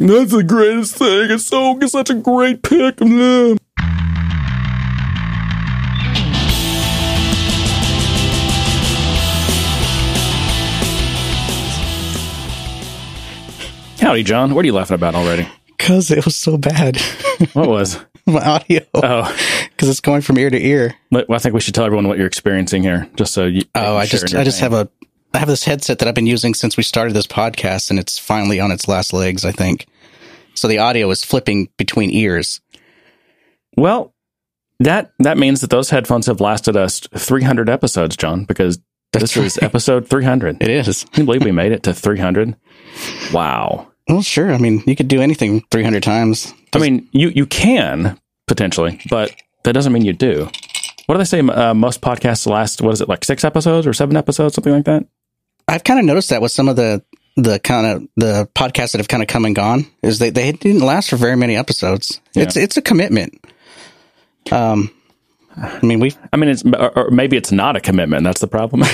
That's the greatest thing. It's so it's such a great pick. Blah. Howdy, John. What are you laughing about already? Because it was so bad. What was? My audio. Oh, Because it's going from ear to ear. but- well, I think we should tell everyone what you're experiencing here, just so you. Oh, I just I just have a I have this headset that I've been using since we started this podcast, and it's finally on its last legs. I think. So the audio is flipping between ears. Well, that that means that those headphones have lasted us 300 episodes, John, because this That's is episode 300. It is. Can you believe we made it to 300? Wow. Well, sure. I mean, you could do anything 300 times. I mean, you you can potentially, but that doesn't mean you do. What do they say? Uh, most podcasts last what is it like six episodes or seven episodes, something like that? I've kind of noticed that with some of the the kind of the podcasts that have kind of come and gone is they they didn't last for very many episodes. It's it's a commitment. Um, I mean, we I mean, it's or, or maybe it's not a commitment. That's the problem.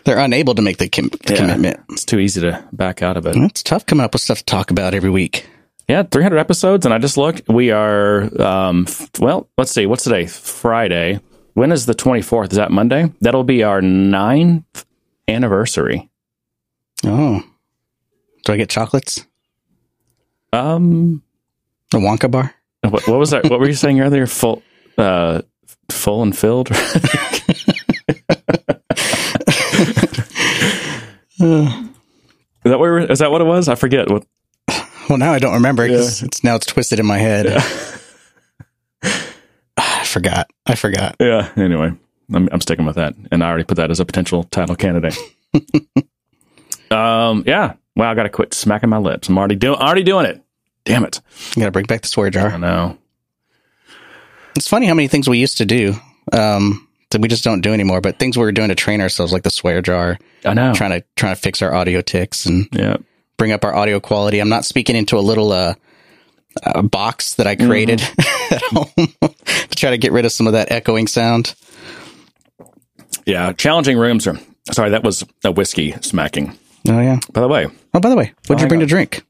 they're unable to make the, com- the Yeah. commitment. it's too easy to back out of it. It's tough coming up with stuff to talk about every week. Yeah, 300 episodes, and I just looked. We are, um, f- well, let's see, what's today? Friday. When is the 24th? Is that Monday? That'll be our ninth anniversary. Oh, do I get chocolates? Um, A Wonka bar? what, what was that? What were you saying earlier? Full, uh, full and filled. is that what is that what it was? I forget. What? Well, now I don't remember because it's now it's twisted in my head. I forgot. I forgot. Yeah. Anyway, I'm, I'm sticking with that, and I already put that as a potential title candidate. um. Yeah. Well, I got to quit smacking my lips. I'm already doing already doing it. Damn it. You gotta bring back the swear jar. I know. It's funny how many things we used to do um, that we just don't do anymore. But things we were doing to train ourselves, like the swear jar, I know. trying to trying to fix our audio ticks and Yeah. bring up our audio quality. I'm not speaking into a little uh, uh box that I created at home to try to get rid of some of that echoing sound. Yeah. Challenging rooms are. Sorry, that was a whiskey smacking. Oh yeah. By the way, Oh, by the way, what'd hang you bring to drink?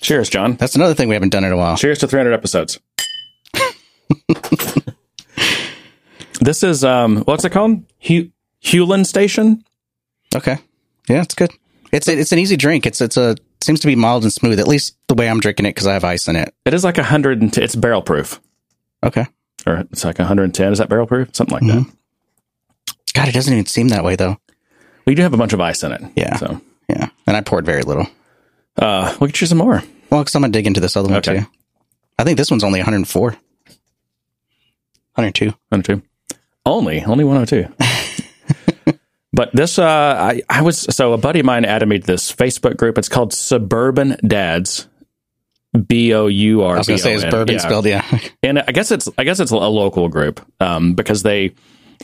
cheers, John. That's another thing we haven't done in a while. Cheers to 300 episodes. this is um, what's it called? Hu- Hewlin Station. Okay. Yeah, it's good. It's a, it's an easy drink. It's it's a seems to be mild and smooth. At least the way I'm drinking it because I have ice in it. It is like a hundred and t- it's barrel proof, Okay. or it's like 110. Is that barrel proof? Something like that. God, it doesn't even seem that way though. We do have a bunch of ice in it. Yeah. So Yeah, and I poured very little. uh, we could choose some more. Well, because I'm gonna dig into this other one Okay. too. I think this one's only 104, 102. 102. Only, only 102. but this, uh, I, I was, so a buddy of mine added me to this Facebook group. It's called Suburban Dads. B O U R. I was gonna say it's bourbon spelled. Yeah. and I guess it's I guess it's a local group um, because they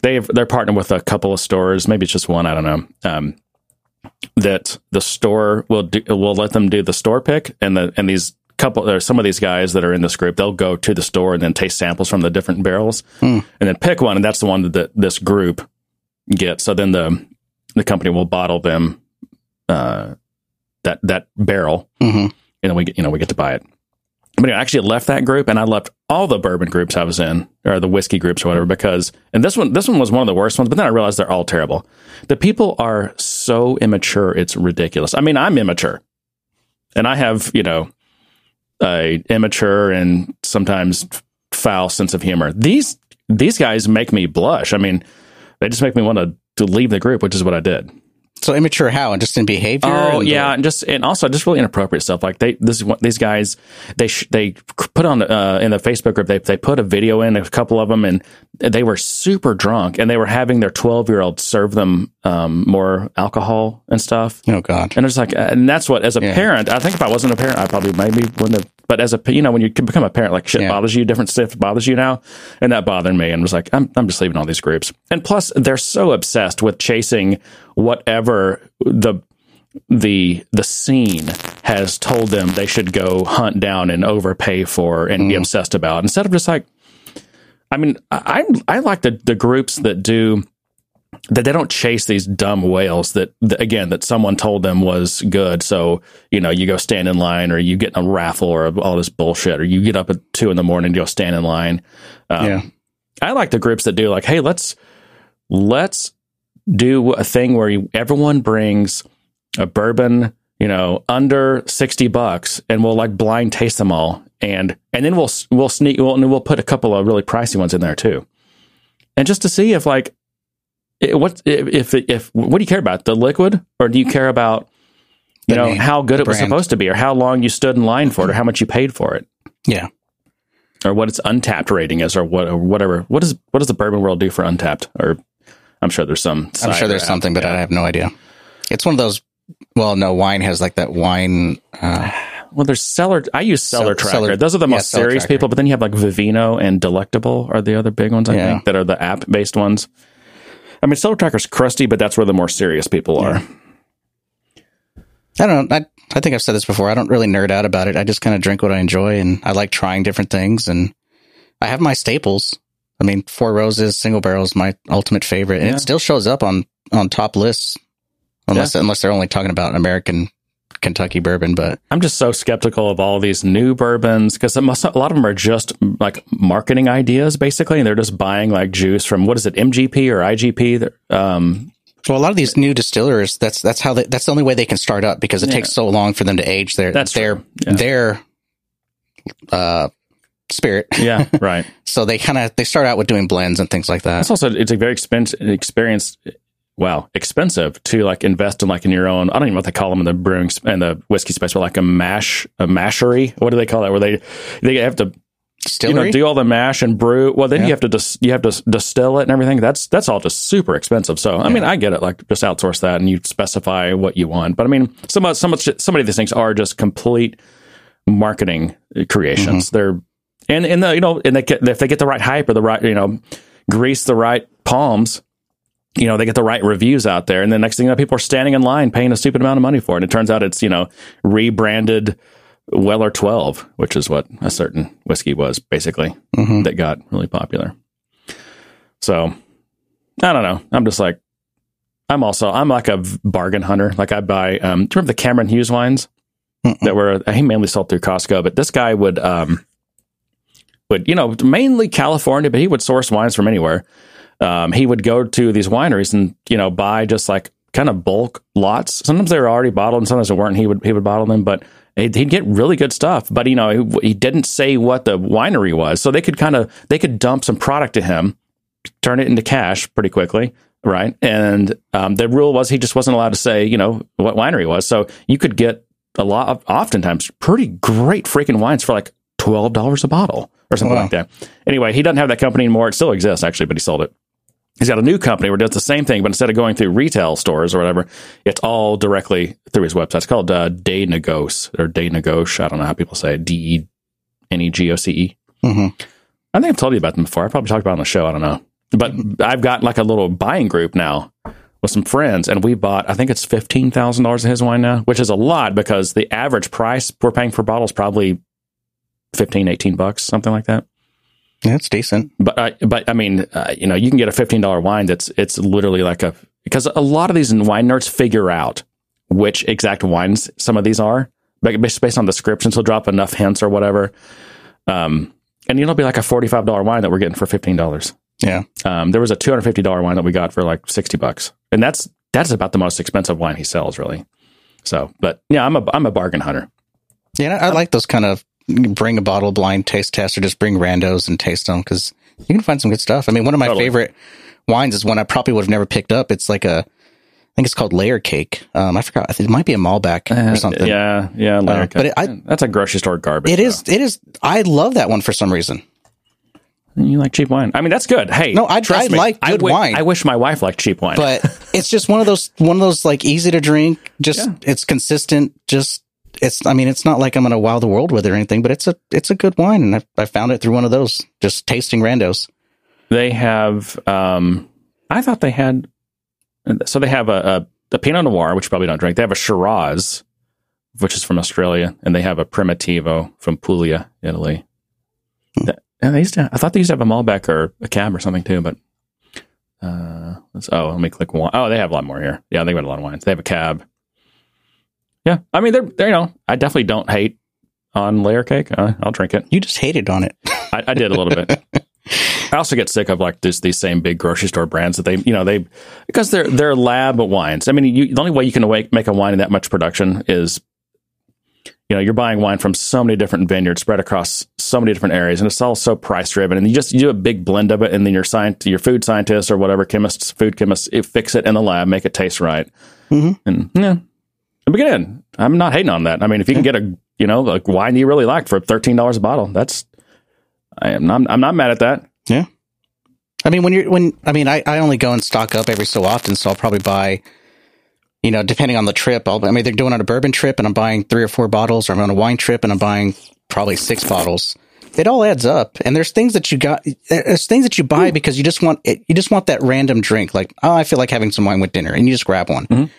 they they're partnered with a couple of stores. Maybe it's just one. I don't know. Um, that the store will do, will let them do the store pick, and the and these couple there's some of these guys that are in this group. They'll go to the store and then taste samples from the different barrels, and then pick one, and that's the one that this group gets. So then the the company will bottle them uh, that that barrel hmm and then we get you know we get to buy it. But anyway, I actually left that group and I left all the bourbon groups I was in or the whiskey groups or whatever because and this one this one was one of the worst ones. But then I realized they're all terrible. The people are so immature, it's ridiculous. I mean, I'm immature, and I have you know a immature and sometimes foul sense of humor. These these guys make me blush. I mean, they just make me want to to leave the group, which is what I did. So immature how and just in behavior. Oh and- yeah, and just and also just really inappropriate stuff. Like they this is what these guys they sh- they put on uh, in the Facebook group they they put a video in a couple of them and they were super drunk and they were having their twelve year old serve them um, more alcohol and stuff. Oh God. And it's like, and that's what, as a Yeah. parent, I think if I wasn't a parent, I probably maybe wouldn't have. But as a, you know, when you can become a parent, like shit Yeah. bothers you, different stuff bothers you now, and that bothered me, and was like, I'm, I'm just leaving all these groups. And plus, they're so obsessed with chasing whatever the the the scene has told them they should go hunt down and overpay for and be obsessed about, instead of just like, I mean, I I I like the the groups that do that they don't chase these dumb whales that, that, again that someone told them was good. So you know you go stand in line or you get in a raffle or all this bullshit or you get up at two in the morning to go stand in line. Um, yeah. i like the groups that do like hey let's let's do a thing where you, everyone brings a bourbon you know under 60 bucks and we'll like blind taste them all. And and then we'll we'll sneak we'll, and we'll put a couple of really pricey ones in there too. And just to see if like it, what if, if if what do you care about? The liquid? Or do you care about you The know name, how good it was supposed to be or how long you stood in line for it or how much you paid for it? Yeah. or what its Untappd rating is or what or whatever. What does what does the bourbon world do for Untappd or i'm sure there's some I'm sure there's something, but Yeah. I have no idea. It's one of those. Well, no, wine has like that wine. Uh, well there's seller i use seller Sell- tracker Seller- those are the most Seller serious Tracker. people but then you have like vivino and delectable are the other big ones i Yeah. think that are the app based ones i mean CellarTracker's crusty but that's where the more serious people are I don't know. I, I think I've said this before. I don't really nerd out about it. I just kind of drink what I enjoy and I like trying different things. And I have my staples. I mean, Four Roses single barrel is my ultimate favorite. And Yeah. it still shows up on, on top lists unless, unless they're only talking about American Kentucky bourbon. But I'm just so skeptical of all these new bourbons because a lot of them are just like marketing ideas, basically, and they're just buying like juice from what is it, MGP or IGP? Um, well, a lot of these new distillers, that's, that's how they, that's the only way they can start up because it Yeah. takes so long for them to age their, That's their. Yeah. their, uh, spirit. yeah, right. So they kind of, they start out with doing blends and things like that. It's also it's a very expensive experience. Wow, expensive to like invest in like in your own. I don't even know what they call them in the brewing sp- and the whiskey space, but like a mash, a mashery. What do they call that? Where they they have to you know do all the mash and brew. Well, then Yeah. you have to dis- you have to distill it and everything. That's that's all just super expensive. So I mean, I get it. Like just outsource that and you specify what you want. But I mean, some some some of these things are just complete marketing creations. Mm-hmm. They're and and the, you know and they get if they get the right hype or the right you know grease the right palms. You know, they get the right reviews out there, and the next thing you know, people are standing in line paying a stupid amount of money for it. And it turns out it's, you know, rebranded Weller 12, which is what a certain whiskey was basically Mhm. that got really popular. So I don't know. I'm just like, I'm also, I'm like a bargain hunter. Like I buy, um, do you remember the Cameron Hughes wines Mm-mm. that were, he mainly sold through Costco, but this guy would, um, would, you know, mainly California, but he would source wines from anywhere. Um, he would go to these wineries and, you know, buy just like kind of bulk lots. Sometimes they were already bottled and sometimes they weren't. He would, he would bottle them, but he'd, get really good stuff. But, you know, he, he didn't say what the winery was. So they could kind of, they could dump some product to him, turn it into cash pretty quickly. Right. And um, the rule was he just wasn't allowed to say, you know, what winery was. So you could get a lot of, oftentimes, pretty great freaking wines for like $12 a bottle or something Wow. like that. Anyway, he doesn't have that company anymore. It still exists, actually, but he sold it. He's got a new company where it does the same thing, but instead of going through retail stores or whatever, it's all directly through his website. It's called uh, Day Negos or Day Negoce. I don't know how people say it. D E N E G O C E. hmm think I've told you about them before. I probably talked about it on the show. I don't know. But I've got like a little buying group now with some friends, and we bought, I think it's $15,000 of his wine now, which is a lot because the average price we're paying for bottles probably 15, 18 bucks, something like that. Yeah, it's decent. But I, but I mean, uh, you know, you can get a fifteen dollar wine that's it's literally like a because a lot of these wine nerds figure out which exact wines some of these are, but based based on descriptions, he'll drop enough hints or whatever. Um, and it'll be like a forty five dollar wine that we're getting for fifteen dollars. Yeah. Um, there was a two hundred fifty dollar wine that we got for like sixty bucks, and that's that's about the most expensive wine he sells, really. So, but yeah, I'm a I'm a bargain hunter. Yeah, I like those kind of bring a bottle blind taste test or just bring randos and taste them because you can find some good stuff. I mean, one of my Totally. favorite wines is one I probably would have never picked up. It's like a, I think it's called layer cake. Um, I forgot. It might be a Malbec or something. Uh, Yeah, yeah, Larry but it- I- that's a grocery store garbage. It though. is. It is. I love that one for some reason. You like cheap wine? I mean, that's good. Hey, No, I- trust I me, like good wi- wine. I wish my wife liked cheap wine. But it's just one of those one of those like easy to drink. Just it's consistent. Just it's. I mean, it's not like I'm gonna wow the world with it or anything. But it's a it's a good wine, and I, I found it through one of those just tasting randos. they have. Um, I thought they had. So they have a, a, a Pinot Noir, which you probably don't drink. They have a Shiraz, which is from Australia, and they have a Primitivo from Puglia, Italy. That- and they used to. I thought they used to have a Malbec or a Cab or something too, but Uh, let's, oh, let me click one. Oh, they have a lot more here. Yeah, they got a lot of wines. They have a cab. Yeah, I mean, they're, they're you know, I definitely don't hate on layer cake. Uh, I'll drink it. You just hated on it. I, I did a little bit. I also get sick of like this, these same big grocery store brands that they, you know, they because they're they're lab wines. I mean, you, the only way you can make, make a wine in that much production is, you know, you're buying wine from so many different vineyards spread across so many different areas, and it's all so price driven. And you just you do a big blend of it, and then your science, your food scientists or whatever chemists, food chemists, it, fix it in the lab, make it taste right, Mm-hmm. and yeah. But again, I'm not hating on that. I mean, if you can get a you know a wine you really like for thirteen dollars a bottle, that's I am not, I'm not mad at that. Yeah. I mean, when you're, when, I mean, I, I only go and stock up every so often, so I'll probably buy, you know, depending on the trip, I'll, I mean, they're doing on a bourbon trip and I'm buying three or four bottles, or I'm on a wine trip and I'm buying probably six bottles. It all adds up. And there's things that you got, there's things that you buy because you just want it, you just want that random drink. Like, oh, I feel like having some wine with dinner and you just grab one. Mhm.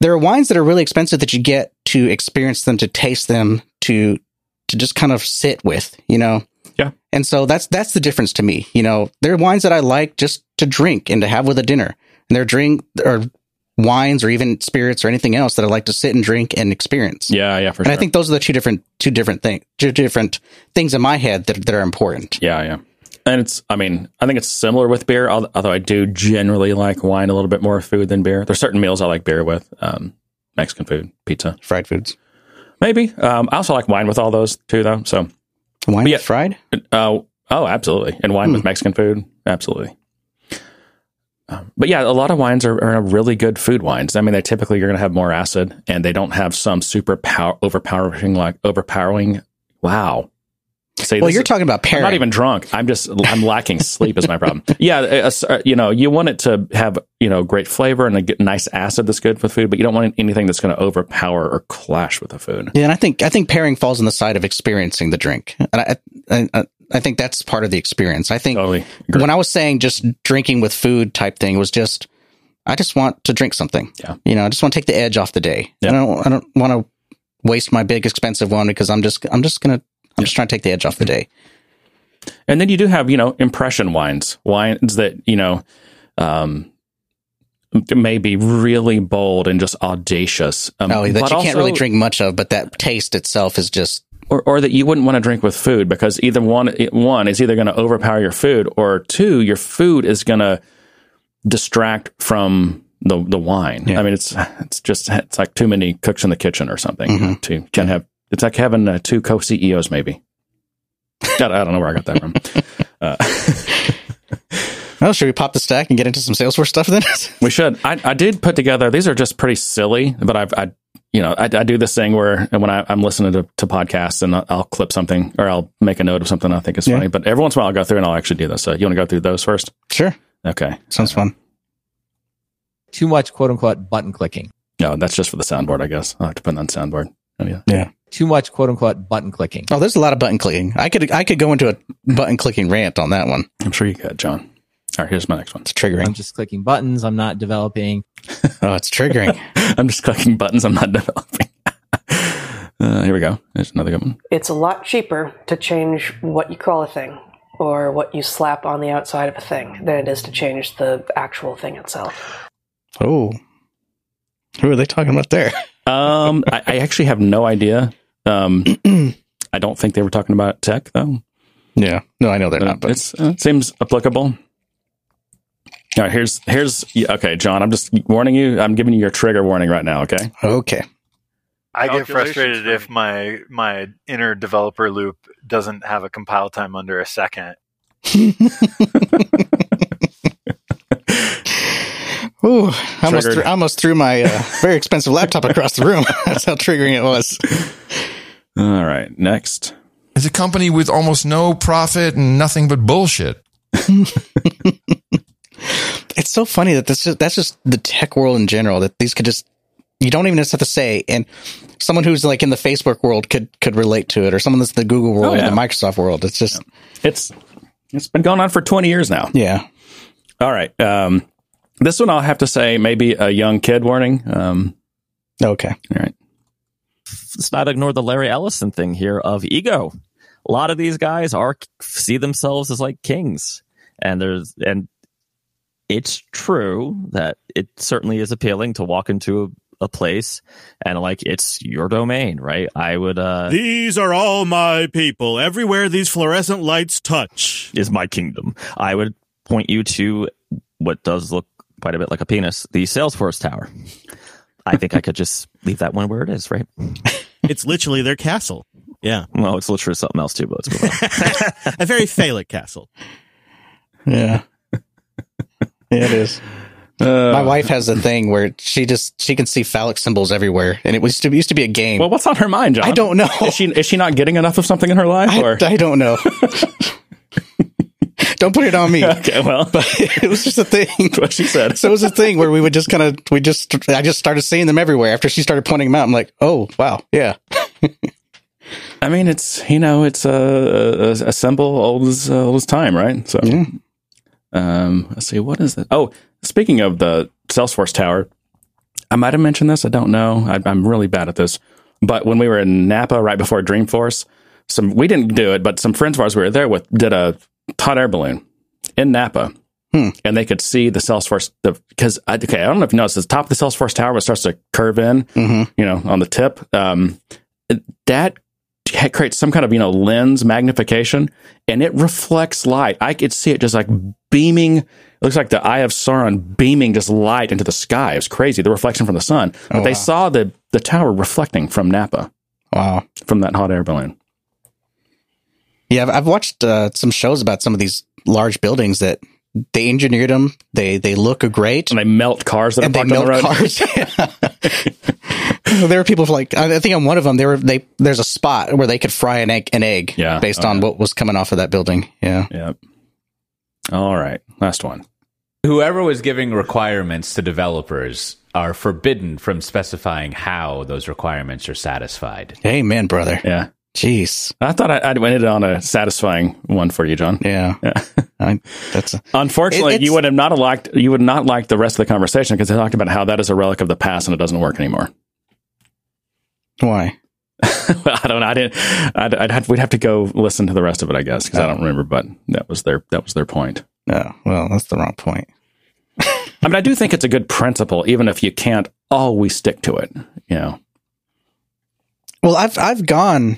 There are wines that are really expensive that you get to experience them, to taste them, to, to just kind of sit with, you know? Yeah. And so that's that's the difference to me. You know, there are wines that I like just to drink and to have with a dinner. And there are drink or wines or even spirits or anything else that I like to sit and drink and experience. Yeah, yeah, for And sure. I think those are the two different two different things two different things in my head that that are important. Yeah, yeah. And it's, I mean, I think it's similar with beer, although I do generally like wine a little bit more food than beer. There's certain meals I like beer with, um, Mexican food, pizza, Fried foods. maybe. Um, I also like wine with all those too, though. So, Wine Yeah. fried? uh, oh, absolutely. And wine with Hmm. Mexican food, absolutely. Um, but yeah, a lot of wines are, are really good food wines. I mean, they typically you're going to have more acid, and they don't have some super power overpowering like overpowering. Wow. See, Well, you're talking about I'm pairing. not even drunk. I'm just I'm lacking sleep is my problem. Yeah, uh, you know, you want it to have you know great flavor and a nice acid that's good with food, but you don't want anything that's going to overpower or clash with the food. Yeah, and I think I think pairing falls on the side of experiencing the drink, and I I, I, I think that's part of the experience. I think Totally. when I was saying just drinking with food type thing was just I just want to drink something. Yeah. you know, I just want to take the edge off the day. Yeah. I don't I don't want to waste my big expensive one because I'm just I'm just gonna I'm just trying to take the edge off the day. And then you do have, you know, impression wines, wines that, you know, um, may be really bold and just audacious. Um, Oh, that but you can't really drink much of, but that taste itself is just or, or that you wouldn't want to drink with food because either one, one is either going to overpower your food or two, your food is going to distract from the, the wine. Yeah. I mean, it's, it's just, it's like too many cooks in the kitchen or something Mhm. to, can't have, it's like having uh, two co-CEOs maybe. I I don't know where I got that from. Uh, Oh, should we pop the stack and get into some Salesforce stuff then? We should. I, I did put together. These are just pretty silly, but I've, I, you know, I, I do this thing where when I, I'm listening to, to podcasts and I'll, I'll clip something or I'll make a note of something I think is Yeah. funny. But every once in a while, I'll go through and I'll actually do this. So you want to go through those first? sure, Okay. sounds fun. Too much quote unquote button clicking. No, that's just for the soundboard, I guess. I'll have to put it on soundboard. Oh, yeah. Too much quote unquote button clicking. Oh, there's a lot of button clicking. I could I could go into a button clicking rant on that one. I'm sure you could, John. All right, here's my next one. It's triggering. I'm just clicking buttons. I'm not developing. Oh, it's triggering. I'm just clicking buttons. I'm not developing. uh, here we go. There's another good one. It's a lot cheaper to change what you call a thing or what you slap on the outside of a thing than it is to change the actual thing itself. oh, who are they talking about there? Um, I, I actually have no idea. Um, I don't think they were talking about tech though. Yeah, no, I know they're Uh, not. But it's, uh, it seems applicable. All right, here's here's okay, John. I'm just warning you. I'm giving you your trigger warning right now. Okay. okay. I get frustrated if my my inner developer loop doesn't have a compile time under a second. Ooh, I almost, Triggered. threw, almost threw my uh, very expensive laptop across the room. That's how triggering it was. All right. Next. It's a company with almost no profit and nothing but bullshit. It's so funny that this is, that's just the tech world in general. That these could just you don't even just have to say, and someone who's like in the Facebook world could could relate to it, or someone that's in the Google world Oh, yeah. or the Microsoft world. It's just It's it's been going on for 20 years now. yeah. All right. Um, this one I'll have to say maybe a young kid warning. Um, Okay. all right. let's not ignore the Larry Ellison thing here of ego. A lot of these guys are see themselves as like kings, and there's and it's true that it certainly is appealing to walk into a, a place and like it's your domain, right? I would uh These are all my people. Everywhere these fluorescent lights touch. is my kingdom. I would point you to what does look quite a bit like a penis, the Salesforce Tower. I think I could just leave that one where it is, right? It's literally their castle. Yeah. Well, it's literally something else too, but let's move on. A very phallic castle. Yeah. Yeah, it is. Uh, My wife has a thing where she just she can see phallic symbols everywhere, and it was it used to be a game. Well, what's on her mind, John? I don't know. Is she is she not getting enough of something in her life? I, Or I don't know. don't put it on me. okay, well, But it was just a thing. what she said. So it was a thing where we would just kind of we just I just started seeing them everywhere. After she started pointing them out, I'm like, oh wow, yeah, I mean, it's you know, it's a a, a symbol old as uh, old as time, right? So, Yeah. um, let's see, what is it? Oh, speaking of the Salesforce Tower, I might have mentioned this. I don't know. I, I'm really bad at this. But when we were in Napa right before Dreamforce, some we didn't do it, but some friends of ours we were there with did a hot air balloon in Napa. Hmm. And they could see the Salesforce because okay, I don't know if you noticed the top of the Salesforce Tower it starts to curve in, Mhm. you know, on the tip. Um, that creates some kind of you know lens magnification, and it reflects light. I could see it just like beaming. It looks like the eye of Sauron beaming just light into the sky. It was crazy, the reflection from the sun. But Oh, they saw the the tower reflecting from Napa wow. from that hot air balloon. Yeah, I've, I've watched uh, some shows about some of these large buildings that they engineered them. They they look great, And they melt cars that and are they parked on the road. cars. there were people like I think on one of them there were they there's a spot where they could fry an egg an egg Yeah. based Oh, on what was coming off of that building. Yeah. Yep. All right, last one. Whoever was giving requirements to developers are forbidden from specifying how those requirements are satisfied. Amen, brother. Yeah, Jeez. I thought I, I'd ended on a satisfying one for you, John. Yeah. Yeah. I, that's a, Unfortunately, It- you would have not liked you would not like the rest of the conversation because they talked about how that is a relic of the past and it doesn't work anymore. why. I don't know. I didn't. I'd, I'd have, we'd have to go listen to the rest of it, I guess, because I oh. don't remember. But that was their that was their point. No, well, that's the wrong point. I mean, I do think it's a good principle, even if you can't always stick to it. You know, Well, I've I've gone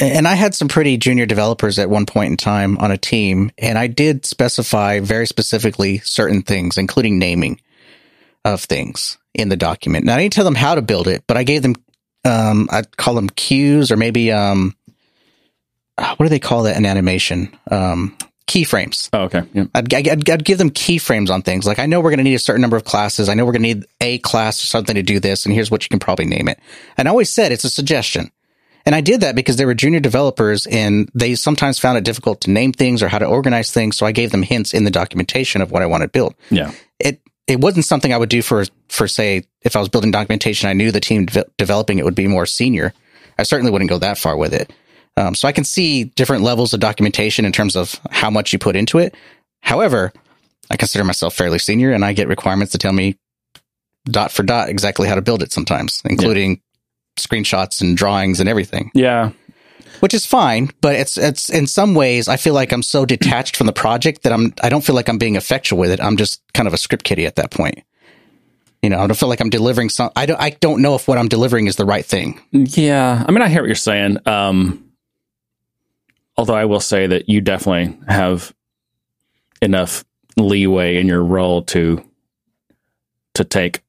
and I had some pretty junior developers at one point in time on a team, and I did specify very specifically certain things, including naming of things in the document. Now I didn't tell them how to build it, but I gave them um I'd call them cues or maybe um what do they call that in animation? Um keyframes. oh, okay, yeah. I'd, I'd, I'd give them keyframes on things. Like, I know we're going to need a certain number of classes. I know we're going to need a class or something to do this. And here's what you can probably name it. And I always said it's a suggestion. And I did that because they were junior developers and they sometimes found it difficult to name things or how to organize things. So I gave them hints in the documentation of what I wanted built. yeah. It, it wasn't something I would do for, for say, if I was building documentation, I knew the team de- developing it would be more senior. I certainly wouldn't go that far with it. Um, so I can see different levels of documentation in terms of how much you put into it. However, I consider myself fairly senior and I get requirements to tell me dot for dot exactly how to build it sometimes, including screenshots and drawings and everything, Yeah, which is fine. But it's, it's in some ways, I feel like I'm so detached from the project that I'm, I don't feel like I'm being effectual with it. I'm just kind of a script kiddie at that point. You know, I don't feel like I'm delivering some, I don't, I don't know if what I'm delivering is the right thing. yeah. I mean, I hear what you're saying. Um, although I will say that you definitely have enough leeway in your role to to take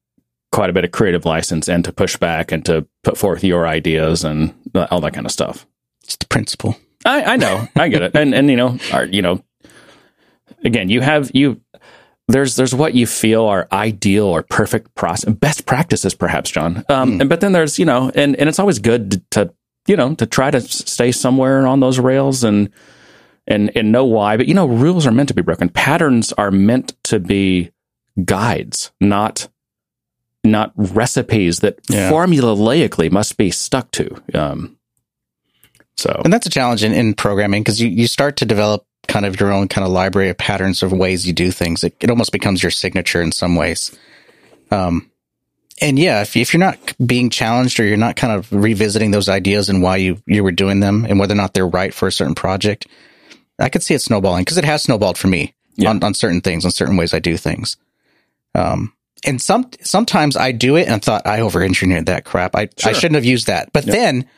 quite a bit of creative license and to push back and to put forth your ideas and all that kind of stuff. It's the principle. I, I know, I get it, and and you know, are you know, again, you have you. There's there's what you feel are ideal or perfect process, best practices, perhaps, John. Um, and, but then there's you know, and and it's always good to, to you know to try to stay somewhere on those rails and and and know why. But you know, rules are meant to be broken. Patterns are meant to be guides, not not recipes that Yeah. formulaically must be stuck to. Um, so And that's a challenge in, in programming because you, you start to develop kind of your own kind of library of patterns of ways you do things. It, it almost becomes your signature in some ways. Um, and yeah, if, if you're not being challenged or you're not kind of revisiting those ideas and why you, you were doing them and whether or not they're right for a certain project, I could see it snowballing because it has snowballed for me. Yeah. on, on certain things, on certain ways I do things. Um, and some sometimes I do it and I thought I over engineered that crap. I I shouldn't have used that. But then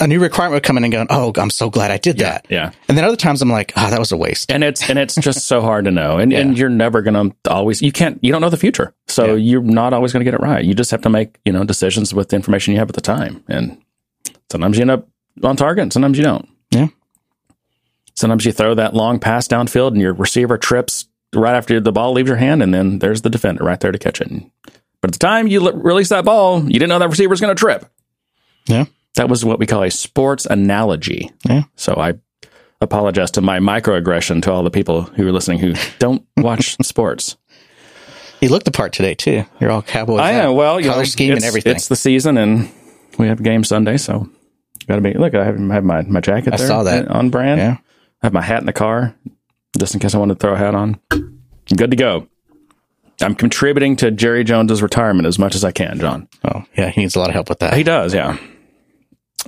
a new requirement would come in and go, oh, I'm so glad I did that. Yeah. And then other times I'm like, oh, that was a waste. And it's and it's just so hard to know. And and you're never gonna always you can't you don't know the future. So you're not always gonna get it right. You just have to make, you know, decisions with the information you have at the time. And sometimes you end up on target and sometimes you don't. Yeah. Sometimes you throw that long pass downfield and your receiver trips right after the ball leaves your hand, and then there's the defender right there to catch it. But at the time you l- release that ball, you didn't know that receiver was going to trip. Yeah. That was what we call a sports analogy. Yeah. So I apologize to my microaggression to all the people who are listening who don't watch sports. You looked the part today too. You're all cowboys. I am. Well, you color know, scheme and everything. It's the season, and we have a game Sunday, so got to be. Look, I have, I have my my jacket. I there, saw that. on brand. Yeah. I have my hat in the car, just in case I wanted to throw a hat on. Good to go. I'm contributing to Jerry Jones's retirement as much as I can, John. Oh, yeah. He needs a lot of help with that. He does, yeah.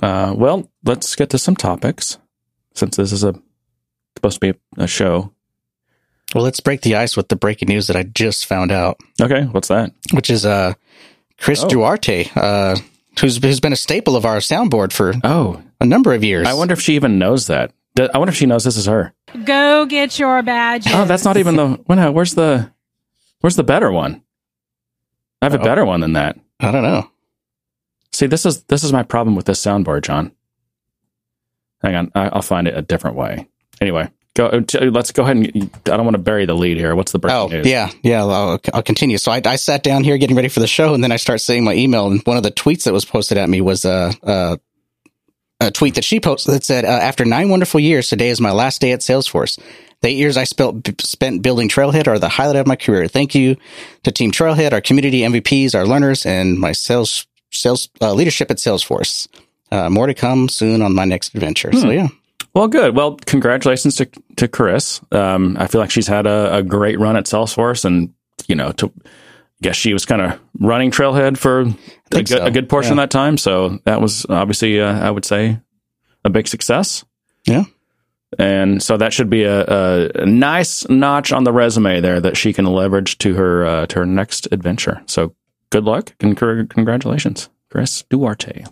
Uh, well, let's get to some topics since this is a supposed to be a, a show. Well, let's break the ice with the breaking news that I just found out, Okay, what's that? which is uh, Chris Oh. Duarte, uh, who's who's been a staple of our soundboard for Oh, a number of years. I wonder if she even knows that. I wonder if she knows this is her. Go get your badges. Oh, that's not even the. Well, no, where's the? Where's the better one? I have a Oh. better one than that. I don't know. See, this is this is my problem with this soundboard, John. Hang on, I, I'll find it a different way. Anyway, go. uh, t- Let's go ahead and. I don't want to bury the lead here. What's the breaking Oh, news? yeah, yeah. I'll, I'll continue. So I, I sat down here getting ready for the show, and then I start seeing my email, and one of the tweets that was posted at me was uh, uh, a tweet that she posted that said, uh, "After nine wonderful years, today is my last day at Salesforce. The eight years I spent spent building Trailhead are the highlight of my career. Thank you to Team Trailhead, our community MVPs, our learners, and my sales sales uh, leadership at Salesforce. Uh, more to come soon on my next adventure. So yeah, Well, good. Well, congratulations to to Chris. Um, I feel like she's had a, a great run at Salesforce, and you know, to I guess she was kind of running Trailhead for a good, so, a good portion of that time. So that was obviously, uh, I would say, a big success. yeah. And so that should be a, a, a nice notch on the resume there that she can leverage to her uh, to her next adventure. So good luck and congratulations, Chris Duarte.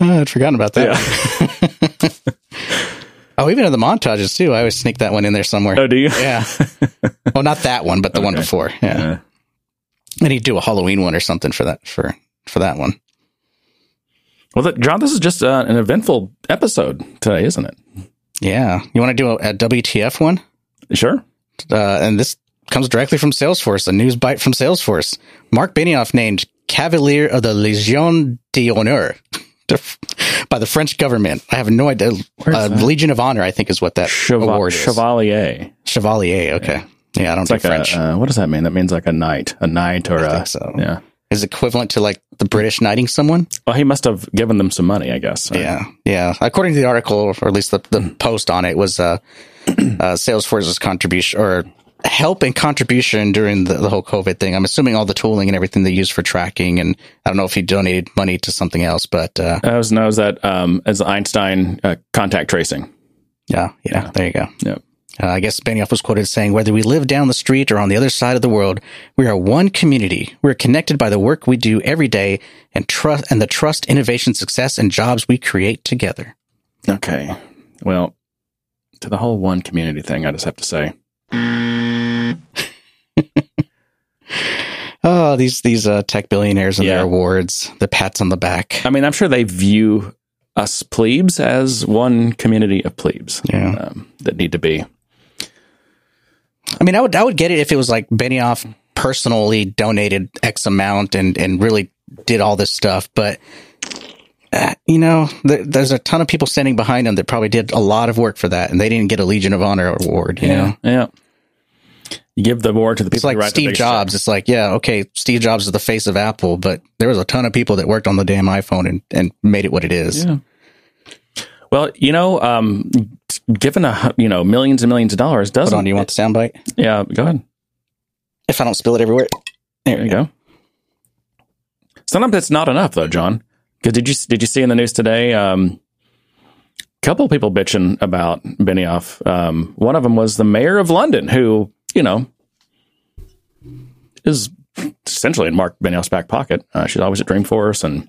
Oh, I'd forgotten about that. oh, even in the montages too. I always sneak that one in there somewhere. Oh, do you? Yeah. well, not that one, but the one before. Yeah. Yeah. And he'd do a Halloween one or something for that for for that one. Well, th- John, this is just uh, an eventful episode today, isn't it? Yeah. You want to do a, a WTF one? Sure. Uh, and this comes directly from Salesforce, a news bite from Salesforce. Mark Benioff named Cavalier of the Légion d'honneur by the French government. I have no idea. Uh. Legion of Honor, I think, is what that Cheva- award is. Chevalier. Chevalier. Okay. Yeah, I don't It's like French. a uh, what does that mean? That means like a knight, a knight, or I a think so. yeah. is equivalent to like the British knighting someone. Well, he must have given them some money, I guess. Yeah, yeah. According to the article, or at least the, the Hmm. post on it, was uh, uh, Salesforce's contribution or help and contribution during the, the whole COVID thing. I'm assuming all the tooling and everything they use for tracking, and I don't know if he donated money to something else, but uh, I was knows that um, as Einstein uh, contact tracing. yeah, yeah, there you go. Yep. Uh, I guess Benioff was quoted saying, "Whether we live down the street or on the other side of the world, we are one community. We're connected by the work we do every day and trust and the trust, innovation, success, and jobs we create together." Okay. Well, to the whole one community thing, I just have to say, Oh, these these uh, tech billionaires and Yeah. their awards, the pats on the back. I mean, I'm sure they view us plebes as one community of plebes Yeah. um, that need to be. I mean, I would I would get it if it was like Benioff personally donated X amount and and really did all this stuff, but uh, you know, there, there's a ton of people standing behind him that probably did a lot of work for that, and they didn't get a Legion of Honor award. You know, Yeah. You give the award to the people it's like who write the Steve Jobs. It's like, yeah, okay, Steve Jobs is the face of Apple, but there was a ton of people that worked on the damn iPhone and and made it what it is. Yeah. Well, you know, um, given a you know millions and millions of dollars, doesn't on, do you want the soundbite? Yeah, go ahead. If I don't spill it everywhere, There you go. Sometimes it's not enough, though, John. Because did you did you see in the news today? Um, couple people bitching about Benioff. Um, one of them was the mayor of London, who you know is essentially in Mark Benioff's back pocket. Uh, she's always at Dreamforce and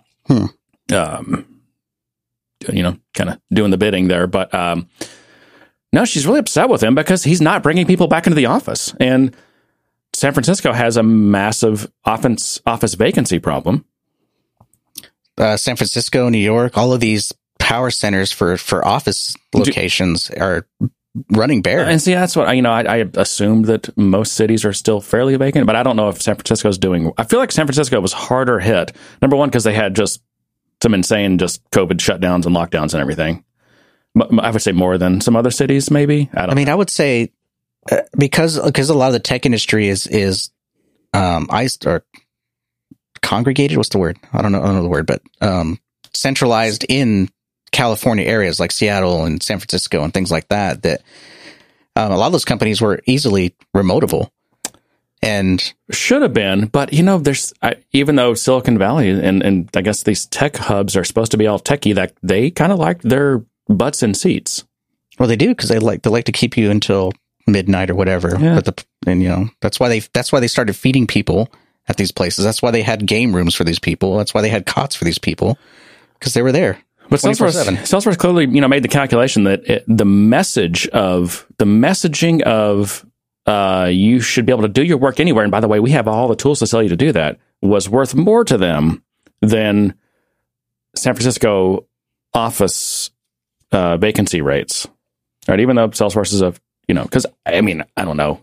um, you know, kind of doing the bidding there. But um, no, she's really upset with him because he's not bringing people back into the office. And San Francisco has a massive office office vacancy problem. Uh, San Francisco, New York, all of these power centers for for office locations are running bare. And see, that's what I- you know. I, I assumed that most cities are still fairly vacant, but I don't know if San Francisco is doing. I feel like San Francisco was harder hit. Number one, because they had just some insane just COVID shutdowns and lockdowns and everything. I would say more than some other cities, maybe. I don't. I mean, I would say uh, because because a lot of the tech industry is is um iced or congregated. What's the word? I don't know. I don't know the word, but um centralized in California areas like Seattle and San Francisco and things like that. That um, a lot of those companies were easily remotable. And should have been, but you know, there's I, even though Silicon Valley and and I guess these tech hubs are supposed to be all techie, that they kind of like their butts in seats. Well, they do because they like they like to keep you until midnight or whatever. Yeah. But the and you know that's why they that's why they started feeding people at these places. That's why they had game rooms for these people. That's why they had cots for these people because they were there. But Salesforce, 24/7. Salesforce clearly, you know, made the calculation that it, the message of the messaging of uh, you should be able to do your work anywhere. And by the way, we have all the tools to tell you to do that was worth more to them than San Francisco office uh, vacancy rates. Right, even though Salesforce is a you know, because I mean, I don't know.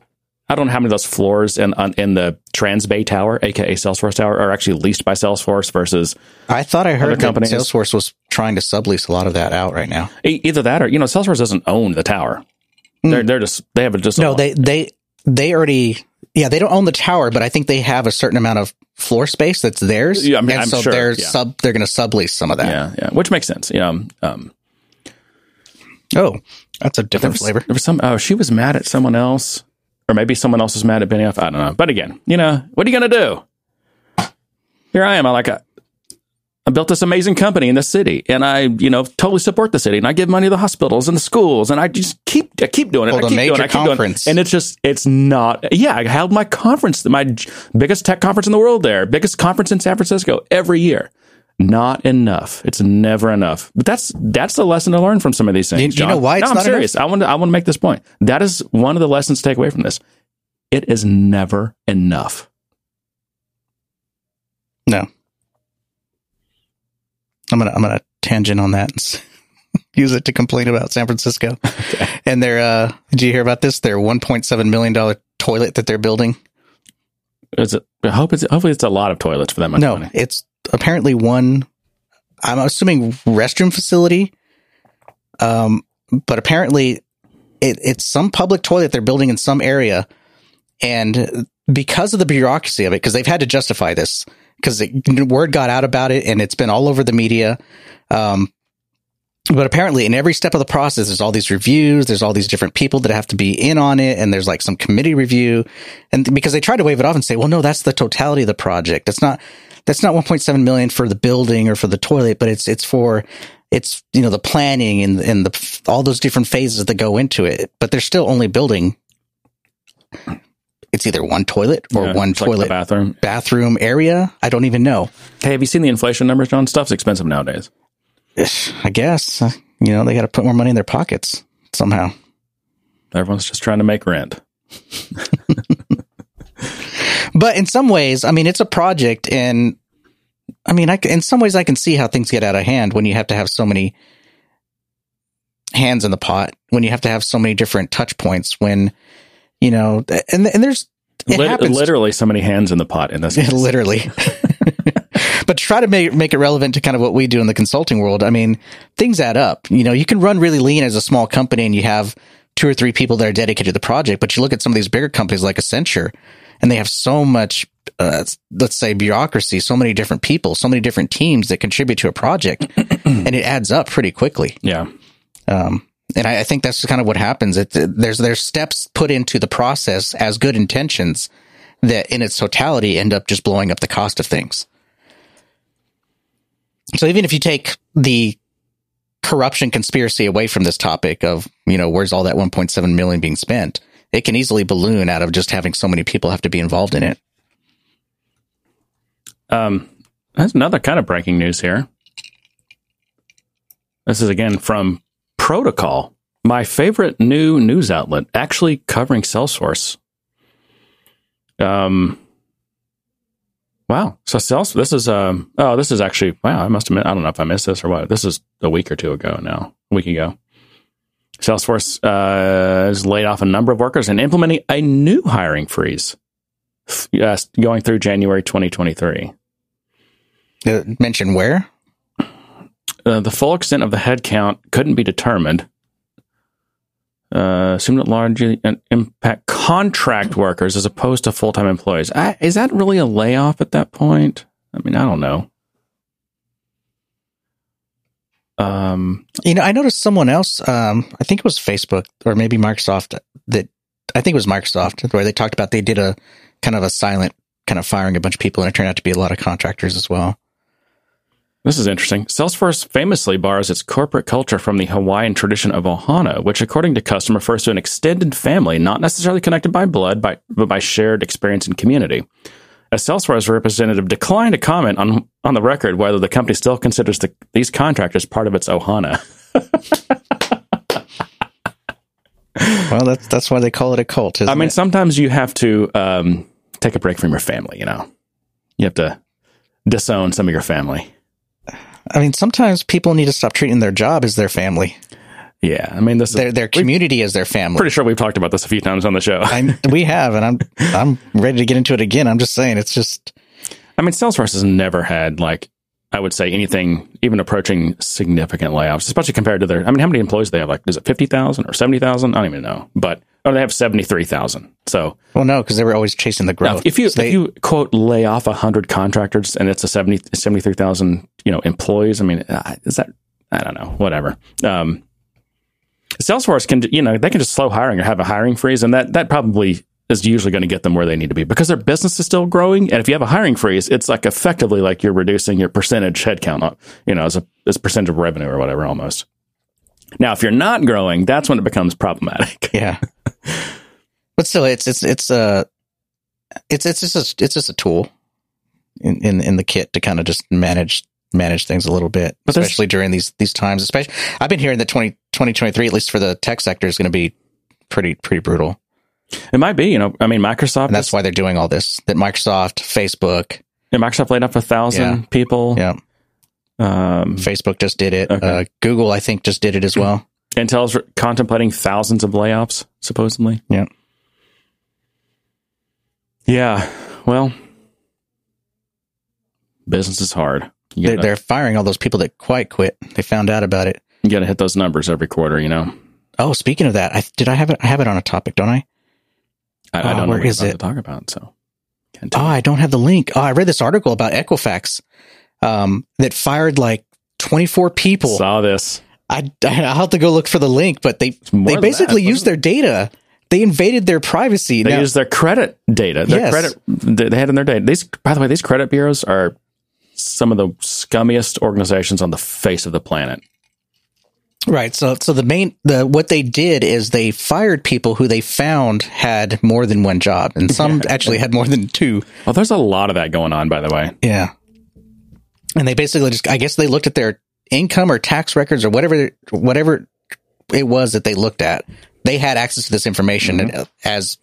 I don't know how many of those floors in in the Transbay Tower, aka Salesforce Tower, are actually leased by Salesforce versus I thought I heard that? Salesforce was trying to sublease a lot of that out right now. Either that or you know Salesforce doesn't own the tower. They're they're just they have a just Hmm. No, they they they already yeah they don't own the tower, but I think they have a certain amount of floor space that's theirs. Yeah, I mean, and I'm so sure, they're yeah. sub they're going to sublease some of that. yeah yeah which makes sense. Yeah, um, um, Oh, that's a there different was, flavor. There was some oh she was mad at someone else or maybe someone else is mad at Benioff. I don't know. But again, you know what are you gonna do? Here I am. I like a. I built this amazing company in the city, and I, you know, totally support the city, and I give money to the hospitals and the schools, and I just keep, I keep doing it. Hold I a keep major doing it. I keep doing it. conference. and it's just, it's not. Yeah, I held my conference, my biggest tech conference in the world there, biggest conference in San Francisco every year. Not enough. It's never enough. But that's that's the lesson to learn from some of these things. You- you know why it's no, I'm not serious. I want to I want to make this point. That is one of the lessons to take away from this. It is never enough. No, I'm gonna I'm gonna tangent on that and use it to complain about San Francisco Okay. and their. uh Did you hear about this? Their 1.7 million dollar toilet that they're building. Is it? I hope it's hopefully it's a lot of toilets for that much no, money. it's apparently one. I'm assuming restroom facility. Um, but apparently, it, it's some public toilet they're building in some area, and because of the bureaucracy of it, because they've had to justify this, because word got out about it, and it's been all over the media. Um, but apparently, in every step of the process, there's all these reviews. There's all these different people that have to be in on it, and there's like some committee review. And because they try to wave it off and say, "Well, no, that's the totality of the project. That's not that's not 1.7 million for the building or for the toilet, but it's it's for it's you know the planning and and the all those different phases that go into it. But they're still only building. It's either one toilet or Yeah, one it's like toilet bathroom. bathroom area. I don't even know. Hey, have you seen the inflation numbers, John? Stuff's expensive nowadays. I guess you know they got to put more money in their pockets somehow. Everyone's just trying to make rent. But in some ways, I mean, it's a project, and I mean, I in some ways, I can see how things get out of hand when you have to have so many hands in the pot, when you have to have so many different touch points, when you know, and and there's it Lit- literally, so many hands in the pot in this. literally. but to try to make make it relevant to kind of what we do in the consulting world, I mean, things add up. You know, you can run really lean as a small company and you have two or three people that are dedicated to the project, but you look at some of these bigger companies like Accenture and they have so much uh, let's say bureaucracy, so many different people, so many different teams that contribute to a project and it adds up pretty quickly. Yeah. Um, and I, I think that's kind of what happens. It, there's there's steps put into the process as good intentions that, in its totality, end up just blowing up the cost of things. So even if you take the corruption conspiracy away from this topic of, you know, where's all that 1.7 million being spent? It can easily balloon out of just having so many people have to be involved in it. Um, that's another kind of breaking news here. This is again from Protocol, my favorite new news outlet, actually covering Salesforce. Um, wow. So Salesforce, this is um, oh, this is actually wow. I must admit, I don't know if I missed this or what. This is a week or two ago now, a week ago. Salesforce uh, has laid off a number of workers and implementing a new hiring freeze. Yes, going through January 2023. Uh, mention where? Uh, the full extent of the headcount couldn't be determined. Uh, assumed it largely impact contract workers as opposed to full time employees. I, is that really a layoff at that point? I mean, I don't know. Um, you know, I noticed someone else. Um, I think it was Facebook or maybe Microsoft. That I think it was Microsoft where they talked about they did a kind of a silent kind of firing a bunch of people, and it turned out to be a lot of contractors as well. This is interesting. Salesforce famously borrows its corporate culture from the Hawaiian tradition of ohana, which, according to custom, refers to an extended family, not necessarily connected by blood, by, but by shared experience and community. A Salesforce representative declined to comment on on the record whether the company still considers the, these contractors part of its ohana. well, that's that's why they call it a cult. I mean, it? sometimes you have to um, take a break from your family. You know, you have to disown some of your family. I mean, sometimes people need to stop treating their job as their family. Yeah, I mean, this their their community is their family. Pretty sure we've talked about this a few times on the show. I'm, we have, and I'm I'm ready to get into it again. I'm just saying, it's just. I mean, Salesforce has never had like I would say anything even approaching significant layoffs, especially compared to their. I mean, how many employees do they have? Like, is it fifty thousand or seventy thousand? I don't even know, but oh, they have seventy three thousand. So, well, no, because they were always chasing the growth. Now, if you so they, you quote lay off hundred contractors and it's a 70, 73,000 you know employees, I mean, uh, is that I don't know, whatever. Um, Salesforce can, you know, they can just slow hiring or have a hiring freeze, and that that probably is usually going to get them where they need to be because their business is still growing. And if you have a hiring freeze, it's like effectively like you're reducing your percentage headcount, uh, you know, as a as a percentage of revenue or whatever, almost. Now, if you're not growing, that's when it becomes problematic. Yeah, but still, it's it's it's a uh, it's it's just a, it's just a tool in in, in the kit to kind of just manage manage things a little bit, but especially during these these times. Especially, I've been hearing that 20, 2023, at least for the tech sector, is going to be pretty pretty brutal. It might be, you know. I mean, Microsoft. And that's is, why they're doing all this. That Microsoft, Facebook, yeah, Microsoft laid off a thousand yeah. people. Yeah. Um, Facebook just did it. Okay. Uh, Google, I think, just did it as well. Intel's contemplating thousands of layoffs, supposedly. Yeah. Yeah. Well, business is hard. Gotta, they're, they're firing all those people that quite quit. They found out about it. You got to hit those numbers every quarter, you know. Oh, speaking of that, I, did I have it? I have it on a topic, don't I? I, I don't oh, know what is it? to talk about. So, oh, I don't have the link. Oh, I read this article about Equifax um, that fired like 24 people. Saw this. I I have to go look for the link, but they they basically that, used their data. They invaded their privacy. They now, used their credit data. Their yes. credit they had in their data. These, by the way, these credit bureaus are some of the scummiest organizations on the face of the planet. Right. So, so the main, the, what they did is they fired people who they found had more than one job and some actually had more than two. Well, there's a lot of that going on, by the way. Yeah. And they basically just, I guess they looked at their income or tax records or whatever, whatever it was that they looked at. They had access to this information mm-hmm. as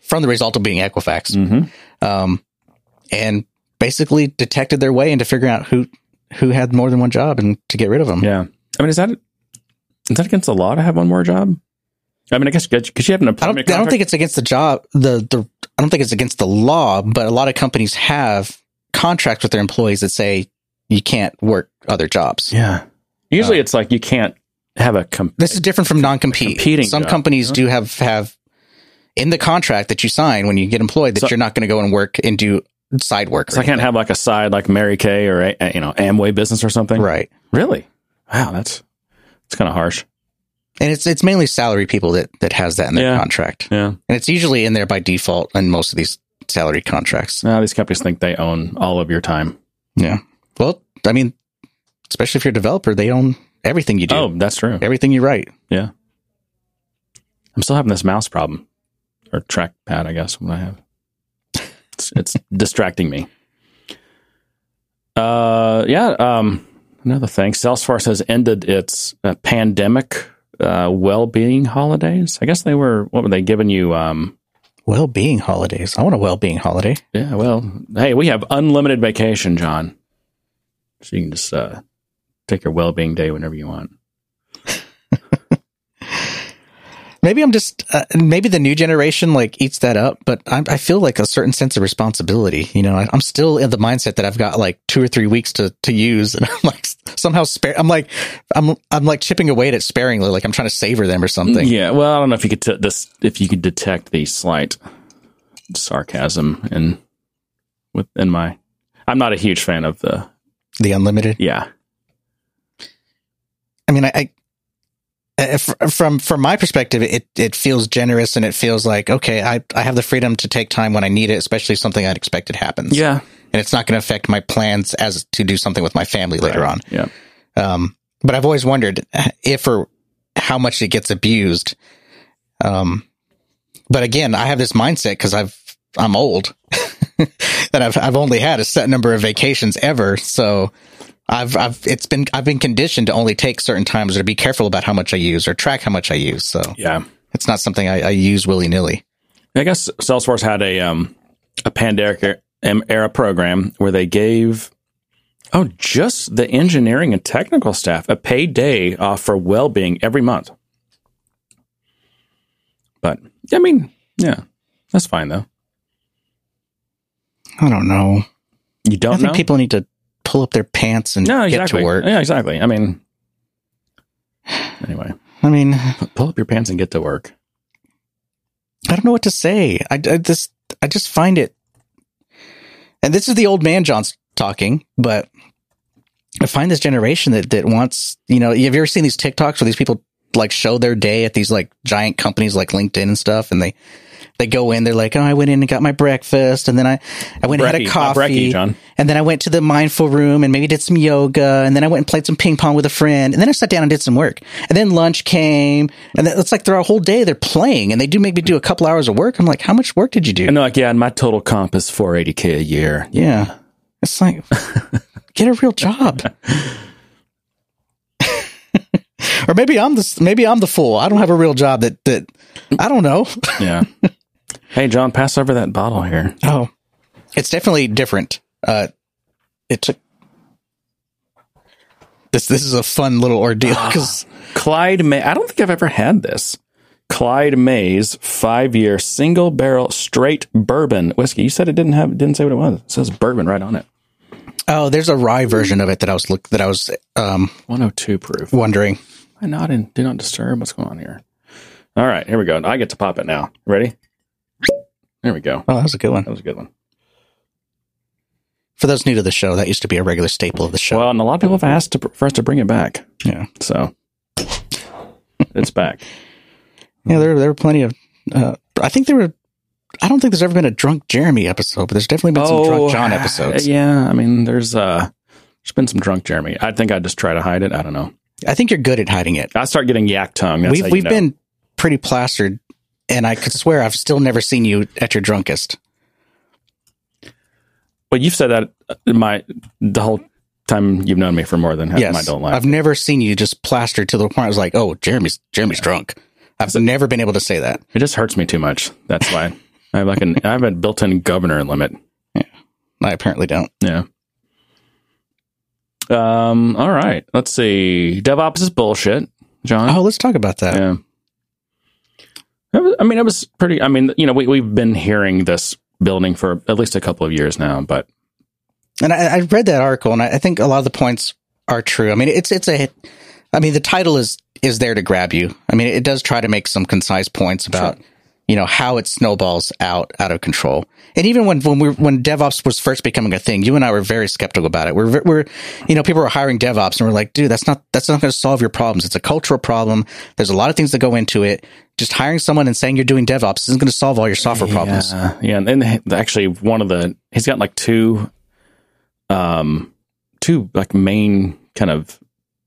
from the result of being Equifax. Mm-hmm. Um, and basically detected their way into figuring out who, who had more than one job and to get rid of them. Yeah. I mean, is that is that against the law to have one more job? I mean, I guess because you have an appointment. I don't, I don't think it's against the job. The the I don't think it's against the law, but a lot of companies have contracts with their employees that say you can't work other jobs. Yeah. Usually, uh, it's like you can't have a. Comp- this is different from non-compete. Competing. Some job. companies do have have in the contract that you sign when you get employed that so, you're not going to go and work and do side work. So I can't have like a side like Mary Kay or a, you know Amway business or something. Right. Really? Wow, that's it's kind of harsh. And it's it's mainly salary people that that has that in their yeah. contract. Yeah, and it's usually in there by default in most of these salary contracts. Now these companies think they own all of your time. Yeah. Well, I mean, especially if you're a developer, they own everything you do, Oh, that's true. everything you write. Yeah. I'm still having this mouse problem or trackpad, I guess, what I have. It's, it's distracting me. Uh, yeah. Um, another thing, Salesforce has ended its uh, pandemic uh, well-being holidays. I guess they were. What were they giving you? Um, Well-being holidays. I want a well-being holiday. yeah. Well, hey, we have unlimited vacation, John. So you can just uh, take your well-being day whenever you want. Maybe I'm just uh, maybe the new generation like eats that up, but I, I feel like a certain sense of responsibility. You know, I, I'm still in the mindset that I've got like two or three weeks to to use, and I'm like somehow spare. I'm like I'm I'm like chipping away at it sparingly, like I'm trying to savor them or something. Yeah, well, I don't know if you could t- this if you could detect the slight sarcasm in within my. I'm not a huge fan of the The unlimited. yeah. I mean, I, I if, from from my perspective, it it feels generous and it feels like okay, I I have the freedom to take time when I need it, especially if something unexpected happens. Yeah, and it's not going to affect my plans as to do something with my family later on. Yeah, Um, but I've always wondered if or how much it gets abused. Um, but again, I have this mindset because I've I'm old and I've I've only had a set number of vacations ever, so I've I've it's been I've been conditioned to only take certain times or to be careful about how much I use or track how much I use. So yeah. it's not something I, I use willy nilly. I guess Salesforce had a um a pandemic era program where they gave oh just the engineering and technical staff a paid day off for well-being every month. But I mean, yeah, that's fine though. I don't know. You don't I think know? people need to pull up their pants and no, get to work. Yeah, exactly. I mean, anyway, I mean, pull up your pants and get to work. I don't know what to say. I, I just I just find it, and this is the old man John's talking, but I find this generation that that wants you know. Have you ever seen these TikToks where these people like show their day at these like giant companies like LinkedIn and stuff, and they they go in, they're like, oh, I went in and got my breakfast, and then I I went and had a coffee, Brekkie, and then I went to the mindful room and maybe did some yoga, and then I went and played some ping pong with a friend, and then I sat down and did some work, and then lunch came, and then it's like they're a whole day they're playing, and they do make me do a couple hours of work. I'm like, how much work did you do? And they're like, yeah, and my total comp is 480k a year. Yeah. It's like, get a real job. or maybe I'm the maybe I'm the fool. I don't have a real job that that I don't know. Yeah. hey, John, pass over that bottle here. Oh, it's definitely different. Uh, it took this. This is a fun little ordeal because Clyde May. I don't think I've ever had this. Clyde May's five year single barrel straight bourbon whiskey. You said it didn't have didn't say what it was. It says bourbon right on it. oh, there's a rye version of it that I was look that I was um 102 proof. wondering. Why not in do not disturb? What's going on here? All right, here we go. I get to pop it now. Ready? There we go. Oh, that was a good one. That was a good one. For those new to the show, that used to be a regular staple of the show. Well, and a lot of people have asked to, for us to bring it back. yeah, So it's back. yeah. There there were plenty of. Uh, I think there were. I don't think there's ever been a drunk Jeremy episode, but there's definitely been some drunk John episodes. Oh, Yeah, I mean, there's uh, there's been some drunk Jeremy. I think I just try to hide it. I don't know. I think you're good at hiding it. I start getting yak tongue. That's we've we've know. been pretty plastered, and I could swear I've still never seen you at your drunkest. Well, you've said that my the whole time you've known me for more than half yes, my adult life. I've never seen you just plastered to the point I was like, oh, Jeremy's Jeremy's drunk. I've never been able to say that. it just hurts me too much. That's why I have like an I have a built-in governor limit. Yeah, I apparently don't. Yeah. Um. All right. Let's see. DevOps is bullshit, John. Oh, let's talk about that. Yeah. I mean, it was pretty. I mean, you know, we we've been hearing this building for at least a couple of years now, but And I, I read that article, and I, I think a lot of the points are true. I mean, it's it's a. I mean, the title is is there to grab you. I mean, it does try to make some concise points about you know how it snowballs out out of control. And even when when we when DevOps was first becoming a thing, you and I were very skeptical about it. We're we're you know people were hiring DevOps, and we're like, dude, that's not that's not going to solve your problems. It's a cultural problem. There's a lot of things that go into it. Just hiring someone and saying you're doing DevOps isn't going to solve all your software problems. Yeah, yeah, and then actually one of the he's got like two, um, two like main kind of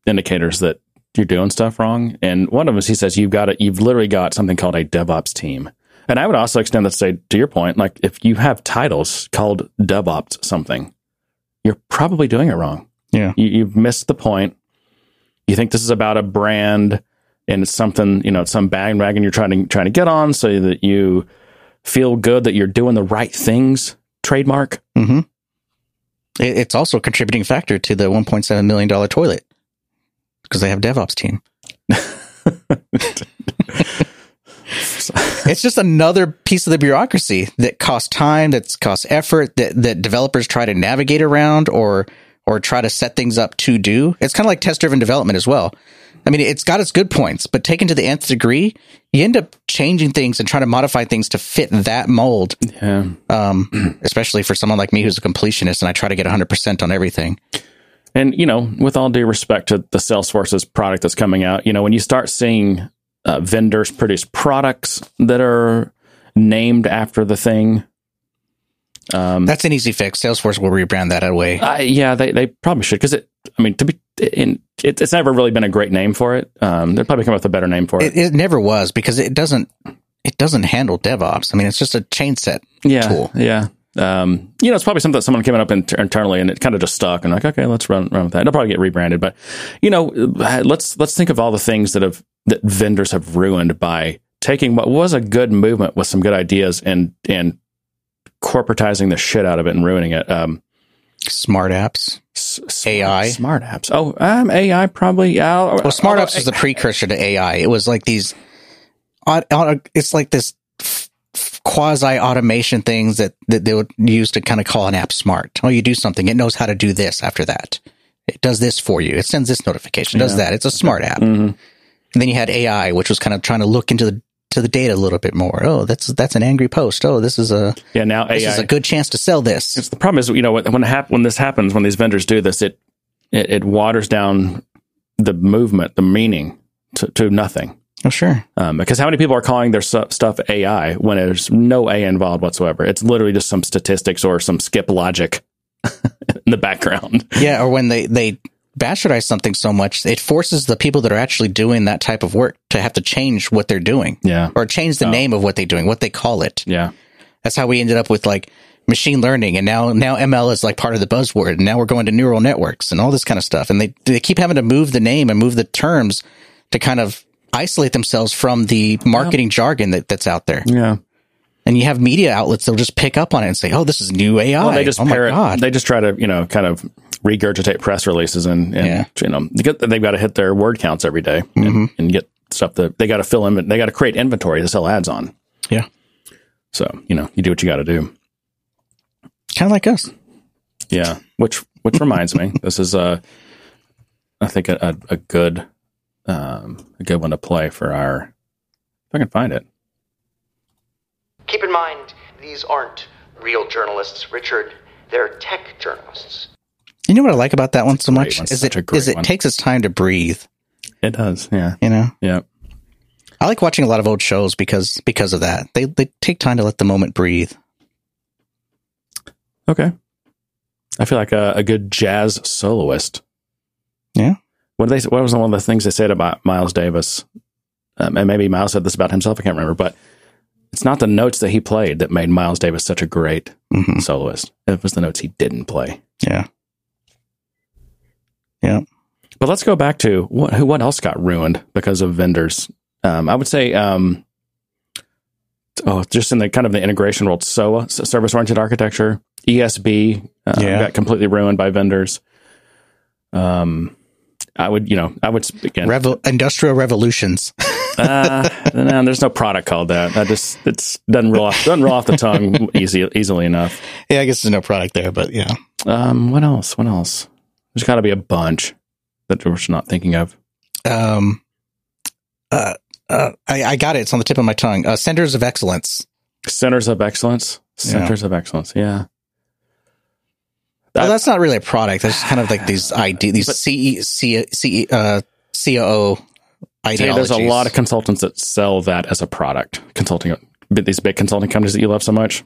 indicators that you're doing stuff wrong. And one of them is he says you've got it. You've literally got something called a DevOps team. And I would also extend that to say to your point, like if you have titles called DevOps something, you're probably doing it wrong. Yeah. You, you've missed the point. You think this is about a brand and it's something, you know, it's some bandwagon you're trying to trying to get on so that you feel good that you're doing the right things. Trademark. Mm-hmm. It's also a contributing factor to the 1.7 million dollar toilet because they have DevOps team. it's just another piece of the bureaucracy that costs time, that costs effort, that that developers try to navigate around or or try to set things up to do. It's kind of like test driven development as well. I mean, it's got its good points, but taken to the nth degree, you end up changing things and trying to modify things to fit that mold. Yeah. Um, especially for someone like me who's a completionist and I try to get 100% on everything. And, you know, with all due respect to the Salesforce's product that's coming out, you know, when you start seeing uh, vendors produce products that are named after the thing, um, that's an easy fix. Salesforce will rebrand that away. Uh, yeah, they, they probably should because it. I mean, to be in, it, it's never really been a great name for it. Um, they'll probably come up with a better name for it. it. It never was because it doesn't it doesn't handle DevOps. I mean, it's just a change set yeah, tool. Yeah. Um, you know, it's probably something that someone came up inter- internally and it kind of just stuck and like, okay, let's run, run with that. It'll probably get rebranded, but you know, let's, let's think of all the things that have, that vendors have ruined by taking what was a good movement with some good ideas and, and corporatizing the shit out of it and ruining it. Um, smart apps, s- AI, smart apps. Oh, um, AI probably. Yeah. Well, smart apps is the precursor to AI. It was like these. It's like this quasi automation things that, that they would use to kind of call an app smart. Oh, you do something, it knows how to do this after that. It does this for you. It sends this notification, does yeah. that. It's a smart app. Mm-hmm. And then you had AI, which was kind of trying to look into the to the data a little bit more. Oh, that's that's an angry post. Oh, this is a yeah. Now this AI is a good chance to sell this. It's the problem is you know when hap- when this happens when these vendors do this it it, it waters down the movement the meaning to, to nothing. Oh sure. Um, because how many people are calling their stuff AI when there's no AI involved whatsoever? It's literally just some statistics or some skip logic in the background. Yeah, or when they they bastardize something so much, it forces the people that are actually doing that type of work to have to change what they're doing. Yeah. Or change the oh. name of what they're doing, what they call it. Yeah. That's how we ended up with like machine learning and now now ML is like part of the buzzword and now we're going to neural networks and all this kind of stuff. And they they keep having to move the name and move the terms to kind of isolate themselves from the marketing yeah. jargon that, that's out there. Yeah. And you have media outlets that'll just pick up on it and say, "Oh, this is new AI." Well, they just oh parrot, They just try to, you know, kind of regurgitate press releases and, and yeah. you know, they they've got to hit their word counts every day and, mm-hmm. and get stuff that they got to fill in. They got to create inventory to sell ads on. Yeah. So you know, you do what you got to do. Kind of like us. Yeah. Which which reminds me, this is a, I think a, a, a good, um, a good one to play for our. If I can find it. Keep in mind, these aren't real journalists, Richard. They're tech journalists. You know what I like about that one so much one. is Such it a great is it one. takes its time to breathe. It does. Yeah. You know. Yeah. I like watching a lot of old shows because because of that. They they take time to let the moment breathe. Okay. I feel like a, a good jazz soloist. Yeah. What they? What was one of the things they said about Miles Davis? Um, and maybe Miles said this about himself. I can't remember, but it's not the notes that he played that made Miles Davis such a great mm-hmm. soloist. It was the notes he didn't play. Yeah. Yeah. But let's go back to what who what else got ruined because of vendors. Um, I would say, um, oh, just in the kind of the integration world, SOA, service oriented architecture, ESB, uh, Yeah. got completely ruined by vendors. Um, I would, you know, I would again. Revo- industrial revolutions. uh, no, there's no product called that. That just it's doesn't roll off doesn't roll off the tongue easy easily enough. yeah, I guess there's no product there, but yeah. Um, what else? What else? There's got to be a bunch that we're not thinking of. Um, uh, uh, I, I got it. It's on the tip of my tongue. Uh, centers of excellence. Centers of excellence. Yeah. Centers of excellence. Yeah. Well, that's not really a product. That's just kind of like these idea, these CE, CE, CE, uh, COO Ideologies. there's a lot of consultants that sell that as a product. Consulting, these big consulting companies that you love so much.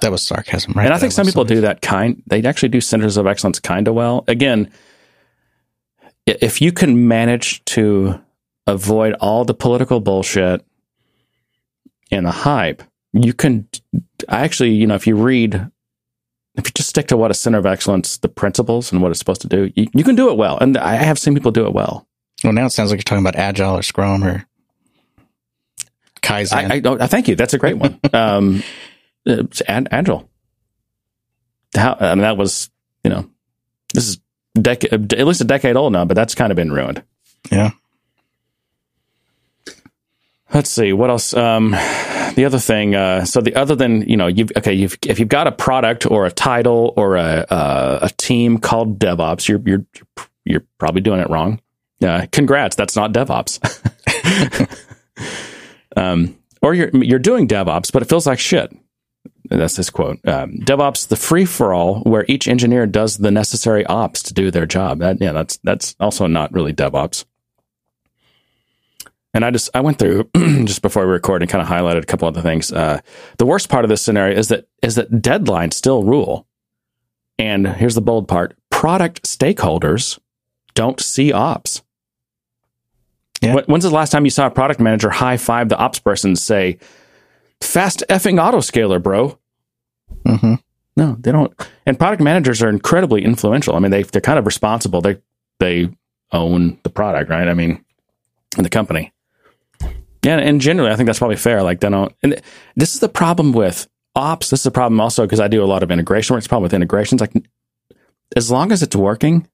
that was sarcasm, right? and I think some people do that kind. They actually do centers of excellence kind of well. Again, if you can manage to avoid all the political bullshit and the hype, you can I actually, you know, if you read, if you just stick to what a center of excellence, the principles and what it's supposed to do, you, you can do it well. And I have seen people do it well. Well, now it sounds like you're talking about agile or Scrum or Kaizen. I, I, oh, I thank you. That's a great one. um, agile. How, I mean, that was, you know, this is decade, at least a decade old now, but that's kind of been ruined. yeah. Let's see what else. Um, the other thing. Uh, so the other than you know, you've okay, you've, if you've got a product or a title or a uh, a team called DevOps, you're you're you're probably doing it wrong. Uh, congrats, that's not DevOps. um, or you're you're doing DevOps, but it feels like shit. That's his quote. Um, DevOps, the free for all, where each engineer does the necessary ops to do their job. That, yeah, that's that's also not really DevOps. And I just I went through just before we record and kind of highlighted a couple other things. Uh, the worst part of this scenario is that is that deadlines still rule. And here's the bold part: product stakeholders don't see ops. Yeah. When's the last time you saw a product manager high five the ops person and say, "Fast effing autoscaler, bro"? hmm No, they don't. And product managers are incredibly influential. I mean, they they're kind of responsible. They they own the product, right? I mean, in the company. Yeah, and generally, I think that's probably fair. Like, they don't. And this is the problem with ops. This is a problem also because I do a lot of integration work. It's a problem with integrations. Like, as long as it's working,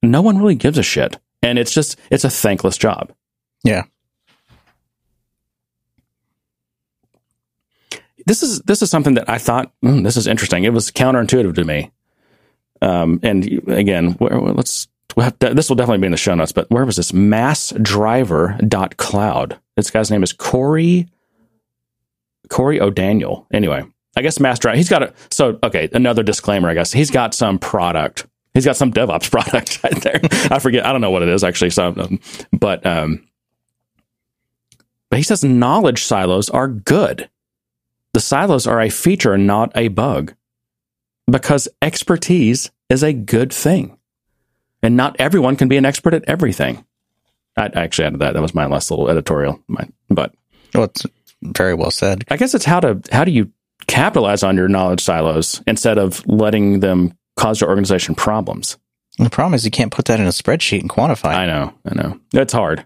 no one really gives a shit, and it's just it's a thankless job. Yeah. this is this is something that I thought "Hmm, this is interesting. It was counterintuitive to me. Um, and again, where, where- let's we'll have to- this will definitely be in the show notes. But where was this? Massdriver.cloud. This guy's name is Corey Corey O'Daniel. Anyway, I guess Massdriver. He's got a so okay. Another disclaimer. I guess he's got some product. He's got some DevOps product right there. I forget. I don't know what it is actually. So, um, but um, but he says knowledge silos are good. The silos are a feature, not a bug, because expertise is a good thing, and not everyone can be an expert at everything. I I actually added that. That was my last little editorial. My, but Well, it's very well said. I guess it's how to how do you capitalize on your knowledge silos instead of letting them cause your organization problems. The problem is you can't put that in a spreadsheet and quantify. I know, I know, it's hard.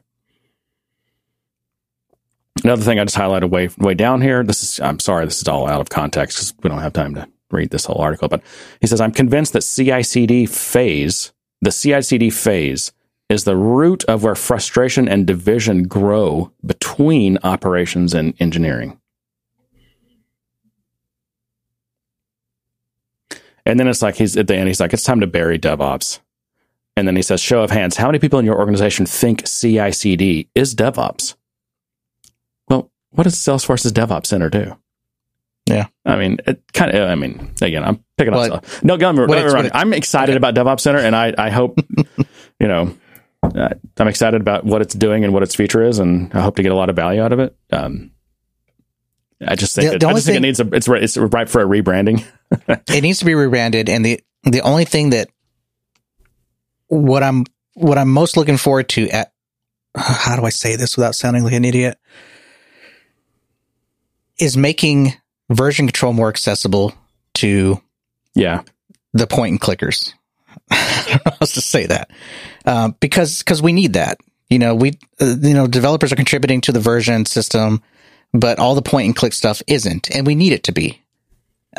Another thing I just highlighted way way down here. This is I'm sorry, this is all out of context because we don't have time to read this whole article. But he says I'm convinced that CI/CD phase, the CI/CD phase, is the root of where frustration and division grow between operations and engineering. And then it's like he's at the end. He's like, it's time to bury DevOps. And then he says, show of hands, how many people in your organization think CI/CD is DevOps? Well, what does Salesforce's DevOps Center do? Yeah. I mean, it kind of. I mean, again, I'm picking Well, up. stuff. No, don't get me- wrong. I'm excited about DevOps Center, and I I hope you know. Uh, I'm excited about what it's doing and what its future is, and I hope to get a lot of value out of it. Um, I just think The- it, the I just think it needs a it's it's ripe for a rebranding. it needs to be rebranded and the the only thing that what i'm what i'm most looking forward to at how do i say this without sounding like an idiot is making version control more accessible to Yeah, the point and clickers. I how to say that. Um, because because we need that. You know we uh, you know developers are contributing to the version system but all the point and click stuff isn't and we need it to be.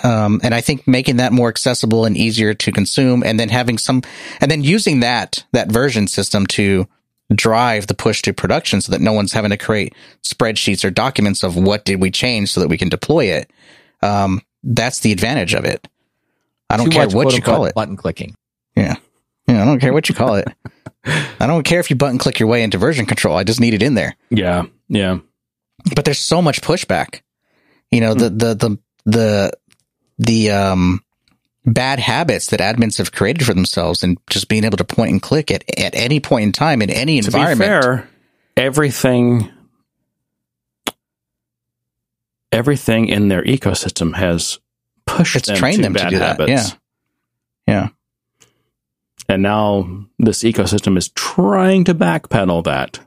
Um, and I think making that more accessible and easier to consume, and then having some, and then using that that version system to drive the push to production, so that no one's having to create spreadsheets or documents of what did we change, so that we can deploy it. Um, that's the advantage of it. I don't Too care much, what you call it. Button clicking. Yeah, yeah. I don't care what you call it. I don't care if you button click your way into version control. I just need it in there. yeah, yeah. but there's so much pushback. You know, the, the, the, the, the, um, bad habits that admins have created for themselves and just being able to point and click at, at any point in time in any To environment. be fair, everything everything in their ecosystem has pushed It's them trained to them to bad do that, habits. yeah. Yeah. And now this ecosystem is trying to backpedal that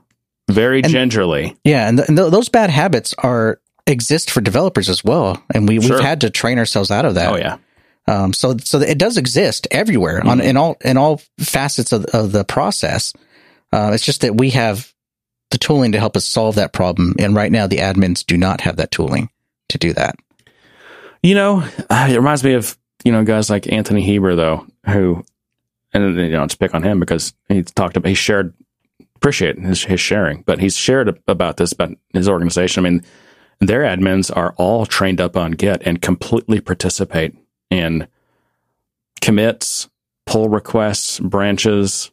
very And- gingerly. Yeah, and, th- and th- those bad habits are exist for developers as well, and we Sure. we've had to train ourselves out of that. Oh yeah. Um, so so it does exist everywhere on in all in all facets of, of the process. Uh, it's just that we have the tooling to help us solve that problem, and right now the admins do not have that tooling to do that. You know, it reminds me of you know guys like Anthony Heber though, who and you know, just pick on him because he's talked about he shared appreciate his, his sharing, but he's shared about this about his organization. I mean, their admins are all trained up on Git and completely participate in commits, pull requests, branches.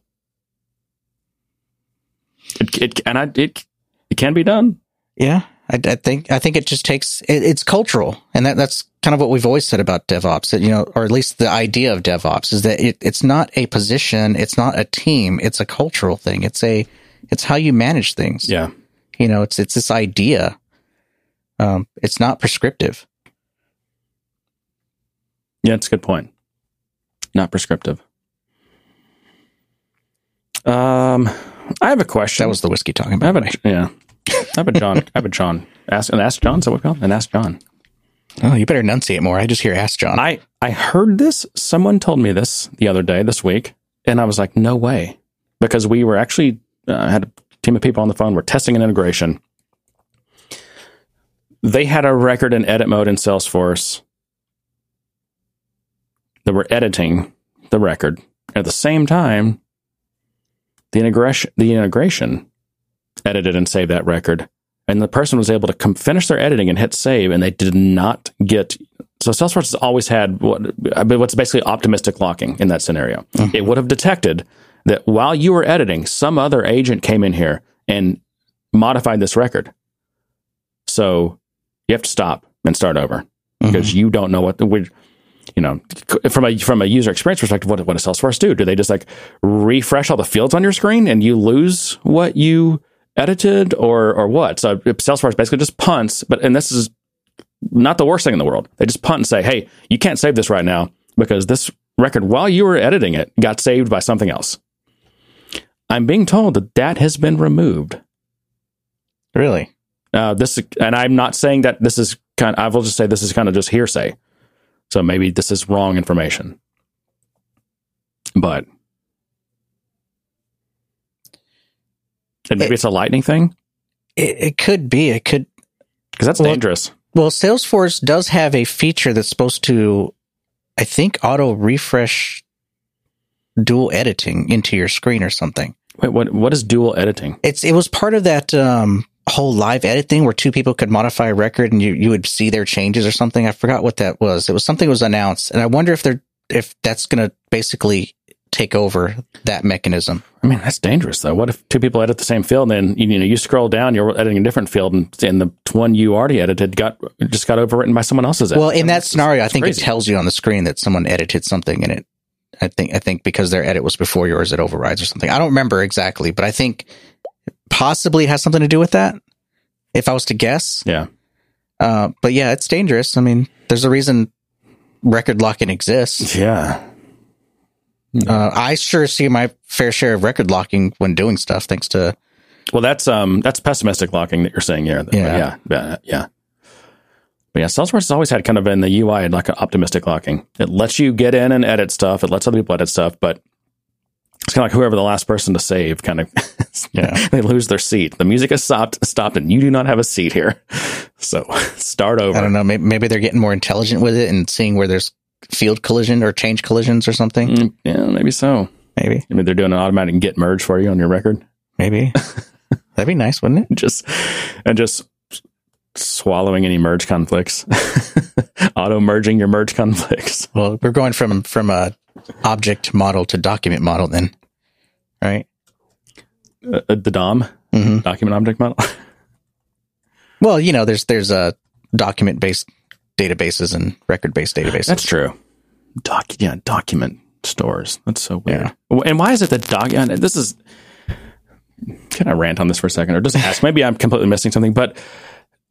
It, it and I it it can be done. Yeah, I, I think I think it just takes it, it's cultural, and that that's kind of what we've always said about DevOps. That you know, or at least the idea of DevOps is that it, it's not a position, it's not a team, it's a cultural thing. It's a it's how you manage things. Yeah. You know, it's it's this idea. Um, it's not prescriptive. Yeah, it's a good point. Not prescriptive. Um, I have a question. That was the whiskey talking I have a yeah. I have a John. I have a John. Ask and ask John. Is that what we call? And ask John. Oh, you better enunciate more. I just hear ask John. I I heard this. Someone told me this the other day, this week, and I was like, no way, because we were actually uh, had a team of people on the phone. We're testing an integration. They had a record in edit mode in Salesforce. They were editing the record at the same time. The integration, the integration, edited and saved that record, and the person was able to com- finish their editing and hit save, and they did not get. So Salesforce has always had what what's basically optimistic locking in that scenario. Mm-hmm. It would have detected that while you were editing, some other agent came in here and modified this record. So you have to stop and start over because mm-hmm. you don't know what the you know from a from a user experience perspective. What what does Salesforce do? Do they just like refresh all the fields on your screen and you lose what you edited or or what? So Salesforce basically just punts. But and this is not the worst thing in the world. They just punt and say, "Hey, you can't save this right now because this record, while you were editing it, got saved by something else." I'm being told that that has been removed. really? Uh, this, and I'm not saying that this is kind. Of, I will just say this is kind of just hearsay. So maybe this is wrong information, but and maybe It- it's a lightning thing It, it could be. It could. because that's Well, dangerous. Well, Salesforce does have a feature that's supposed to, I think, auto refresh dual editing into your screen or something. Wait, what? What is dual editing? It's it was part of that um, whole live edit thing where two people could modify a record and you you would see their changes or something. I forgot what that was. It was something that was announced, and I wonder if they're if that's going to basically take over that mechanism. I mean, that's dangerous though. What if two people edit the same field and then you know you scroll down, you're editing a different field, and, and the one you already edited got just got overwritten by someone else's. edit? Well, in that scenario, I think crazy. it tells you on the screen that someone edited something and it. I think I think because their edit was before yours, it overrides or something. I don't remember exactly, but I think possibly has something to do with that. If I was to guess, Yeah, uh, but yeah, it's dangerous. I mean, there's a reason record locking exists. yeah. Uh, I sure see my fair share of record locking when doing stuff, thanks to Well, that's um that's pessimistic locking that you're saying here. Yeah. yeah, yeah, yeah. But yeah, Salesforce has always had kind of in the UI like an optimistic locking. It lets you get in and edit stuff. It lets other people edit stuff, but it's kind of like whoever the last person to save kind of Yeah. they lose their seat. The music has stopped stopped and you do not have a seat here. So start over. I don't know. Maybe, maybe they're getting more intelligent with it and seeing where there's field collision or change collisions or something. Mm, yeah, maybe so. Maybe, Maybe they're doing an automatic git merge for you on your record. maybe that'd be nice, wouldn't it? Just and just swallowing any merge conflicts. Auto merging your merge conflicts. Well, we're going from from a object model to document model then, right? Uh, the DOM hmm document object model. Well, you know, there's there's a document based databases and record based databases. That's true. Doc, yeah, document stores. That's so weird. And why is it that doc? and This is. Can I rant on this for a second, or just ask? Maybe I'm completely missing something. But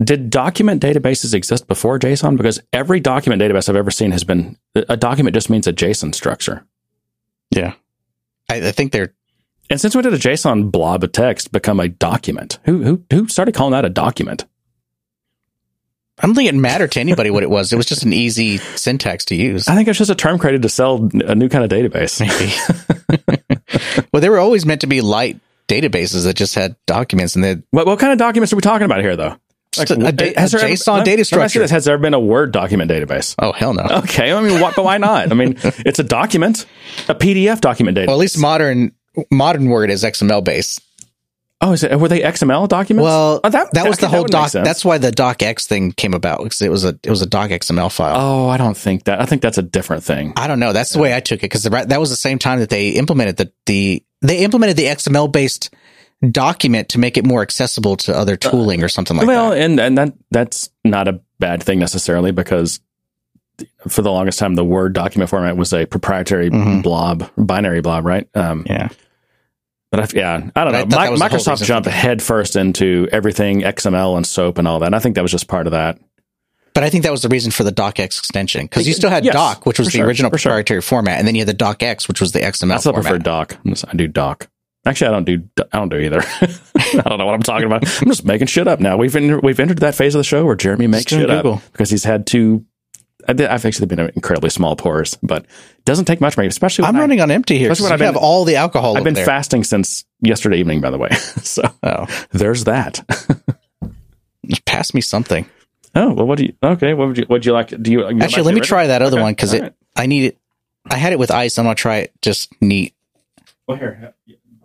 did document databases exist before JSON? Because every document database I've ever seen has been a document just means a JSON structure. Yeah. I, I think they're And since when did a JSON blob of text become a document? Who who who started calling that a document? I don't think it mattered to anybody what it was. It was just an easy syntax to use. I think it's just a term created to sell a new kind of database. Maybe. well, they were always meant to be light databases that just had documents and they What what kind of documents are we talking about here, though? Just a- da- has there ever- JSON let- data structure. this, Has there been a Word document database? Oh hell no. Okay, I mean, what, but why not? I mean, it's a document, a PDF document database. Well, at least modern modern Word is XML based. oh, is it? Were they XML documents? Well, Oh, that, was the that whole doc. That's why the docx thing came about because it was a it was a doc XML file. Oh, I don't think that. I think that's a different thing. I don't know. That's the way I took it because that was the same time that they implemented the the they implemented the XML based document to make it more accessible to other tooling or something like well, that. Well, and and that that's not a bad thing necessarily because for the longest time the Word document format was a proprietary Mhm. blob, binary blob, right? Um, Yeah. But I, yeah, I don't I know. thought that Mi- was the whole Microsoft jumped for that. head first into everything XML and SOAP and all that. And I think that was just part of that. But I think that was the reason for the docx extension because you still had Yes, doc, which was the sure, original for sure. proprietary format, and then you had the docx, which was the XML format. I still format. prefer doc. I do doc. Actually, I don't do. I don't do either. I don't know what I'm talking about. I'm just making shit up now. We've entered, we've entered that phase of the show where Jeremy makes shit Google. up because he's had two. I I've actually been incredibly small pours, but it doesn't take much especially. I'm when I- running on empty here. Especially when I've been- all the alcohol. I've been there. fasting since yesterday evening, by the way. so Oh, there's that. pass me something. oh well, what do you? Okay, what would you? Would you like? Do you? Actually, let me try that other Okay, one because it. right. I need it. I had it with ice. I'm gonna try it just neat. Well, here,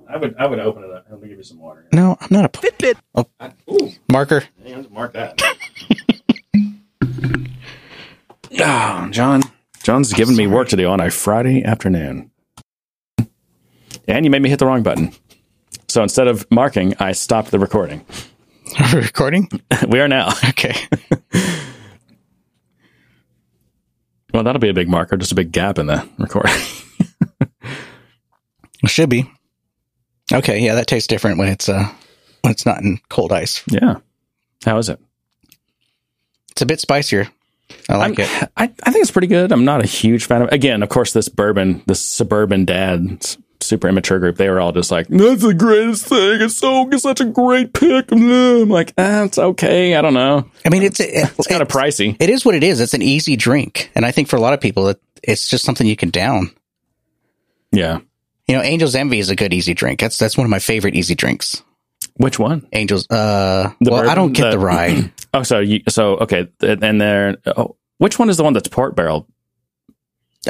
I would I would open it up. Let me give you some water. No, I'm not a Fitbit. Oh, Ooh, marker. hang on, mark that. oh, John. John's giving me work to do on a Friday afternoon. And you made me hit the wrong button. So instead of marking, I stopped the recording. Recording. we are now. Okay. Well, that'll be a big marker, just a big gap in the recording. It should be. Okay. Yeah, that tastes different when it's uh when it's not in cold ice. yeah. How is it? It's a bit spicier. I like I'm- it. I, I think it's pretty good. I'm not a huge fan of Again, of course, this bourbon, this suburban dad, super immature group, they were all just like, that's the greatest thing. It's so, it's such a great pick. I'm like, ah, it's okay. I don't know. I mean, it's it, It's kind of pricey. It is what it is. It's an easy drink, and I think for a lot of people, it, it's just something you can down. Yeah. You know, Angel's Envy is a good easy drink. That's that's one of my favorite easy drinks. Which one? Angels. Uh, The well, I don't get the, The- rye. Oh, so you, so, okay. And there, oh, which one is the one that's port barrel?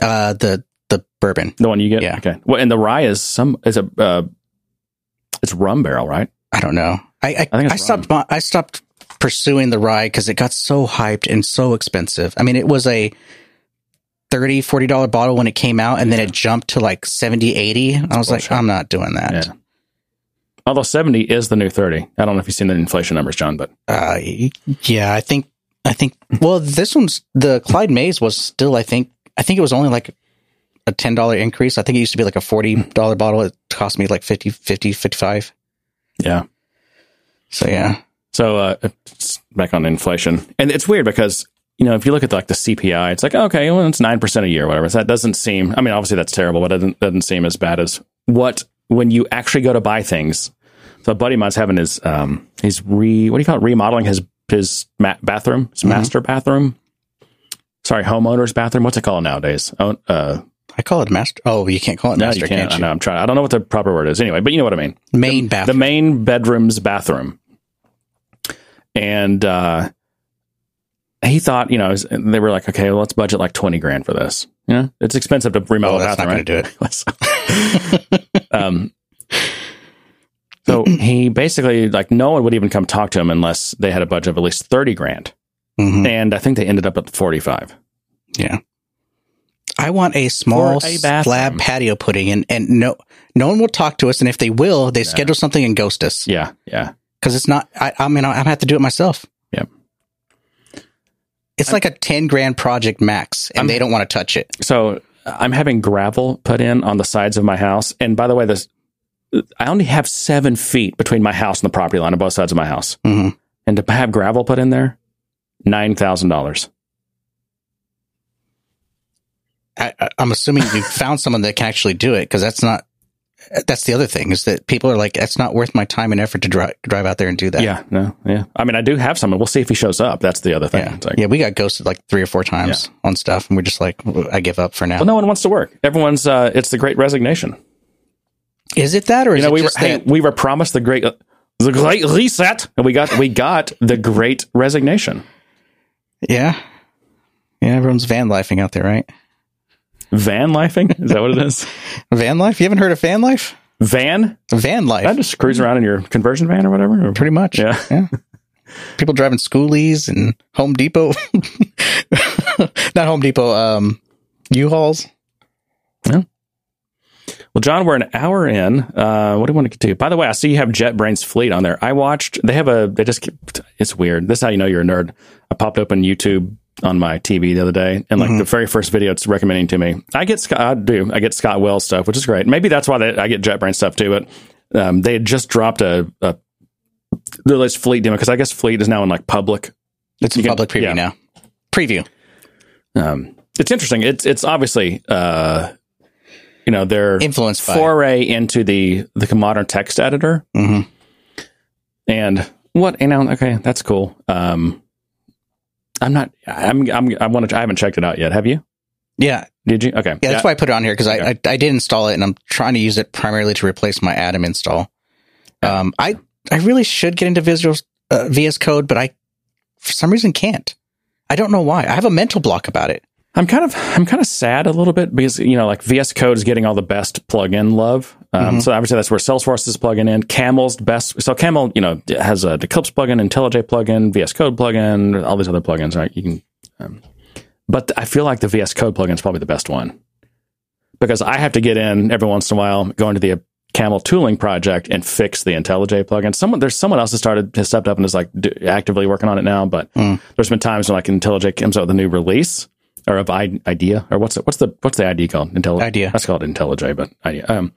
Uh, the the bourbon. The one you get? Yeah. Okay. Well, and the rye is some, is a, uh, it's rum barrel, right? I don't know. I I, I think I, stopped. I stopped pursuing the rye because it got so hyped and so expensive. I mean, it was a 30 40 dollar bottle when it came out, and then it jumped to like 70 80 I was like. I'm not doing that. Yeah. Although 70 is the new 30. I don't know if you've seen the inflation numbers, John, but Uh, yeah, I think, I think, well, this one's, the Clyde May's was still, I think, I think it was only like a $10 increase. I think it used to be like a $40 bottle. It cost me like 50, 50, 55. yeah. So yeah. So uh, back on inflation, and it's weird because you know if you look at like the CPI, it's like okay, well it's nine percent a year, whatever. So that doesn't seem. I mean, obviously that's terrible, but it doesn't, doesn't seem as bad as what when you actually go to buy things. So a buddy of mine's having his um he's re what do you call it remodeling his his ma- bathroom, his master bathroom. Sorry, homeowner's bathroom. What's it called nowadays? Oh, uh, I call it master. Oh, you can't call it no, master, you can't. can't I know, I'm trying. I don't know what the proper word is. Anyway, but you know what I mean. Main the bathroom. main bedroom's bathroom. And uh, he thought, you know, they were like, okay, well, let's budget like 20 grand for this. You know, it's expensive to remodel Oh, a that's not bathroom. gonna right? um, so he basically, like, no one would even come talk to him unless they had a budget of at least 30 grand. Mhm. And I think they ended up at 45. Yeah. I want a small a slab patio pudding and, and no, no one will talk to us. And if they will, they schedule something and ghost us. Yeah. Yeah. Cause it's not, I, I mean, I, I have to do it myself. It's like a 10 grand project max and I'm- they don't want to touch it. So I'm having gravel put in on the sides of my house. And by the way, this I only have seven feet between my house and the property line on both sides of my house. hmm And to have gravel put in there, nine thousand dollars. I, I- I'm assuming you found someone that can actually do it because that's not that's the other thing is that people are like, it's not worth my time and effort to drive drive out there and do that. Yeah, no, yeah. I mean, I do have someone. We'll see if he shows up. That's the other thing. Yeah. Like, yeah, we got ghosted like three or four times on stuff, and we're just like, I give up for now. Well, no one wants to work. Everyone's. Uh, it's the Great Resignation. Is it that, or You know, it we were hey, we were promised the great uh, the Great Reset, and we got we got the Great Resignation. Yeah, yeah. Everyone's van lifing out there, right? Van lifing is that what it is? Van life? You haven't heard of van life? Van? Van life? I just cruise around in your conversion van or whatever. Or- Pretty much. Yeah. Yeah. People driving schoolies and Home Depot. Not Home Depot, um, U-Hauls. Yeah. Well, John, we're an hour in. Uh, what do you want to get to? By the way, I see you have JetBrains Fleet on there. I watched. They have a. They just. It's weird. This is how you know you're a nerd. I popped open YouTube on my TV the other day, and like Mm-hmm. the very first video it's recommending to me. I get Scott. I do. I get Scott Wells stuff, which is great. Maybe that's why they, I get JetBrains stuff too. But um, they had just dropped a. a the latest Fleet demo because I guess Fleet is now in like public. It's in You can- public preview yeah. now. Preview. Um, it's interesting. It's it's obviously uh, you know their Influenced by. foray into the the modern text editor Mhm. and what you know. Okay, that's cool. Um, I'm not. I'm. I'm. I want to. I haven't checked it out yet. Have you? Yeah. Did you? Okay. Yeah, that's why I put it on here because Okay. I, I I did install it and I'm trying to use it primarily to replace my Atom install. Um, I I really should get into Visual uh, VS Code, but I for some reason can't. I don't know why. I have a mental block about it. I'm kind of I'm kind of sad a little bit because you know like VS Code is getting all the best plugin love. Um, Mhm. So obviously that's where Salesforce is plugging in. Camel's best. So Camel, you know, has a Eclipse plugin, IntelliJ plugin, VS Code plugin, all these other plugins, right? You can, um, but I feel like the VS Code plugin is probably the best one because I have to get in every once in a while, go into the Camel tooling project and fix the IntelliJ plugin. Someone there's someone else has started has stepped up and is like do, actively working on it now. But Mm. there's been times when like IntelliJ comes out with a new release or of I- idea or what's the, what's the what's the ID called? Intelli- Idea. That's called IntelliJ, but idea. Um,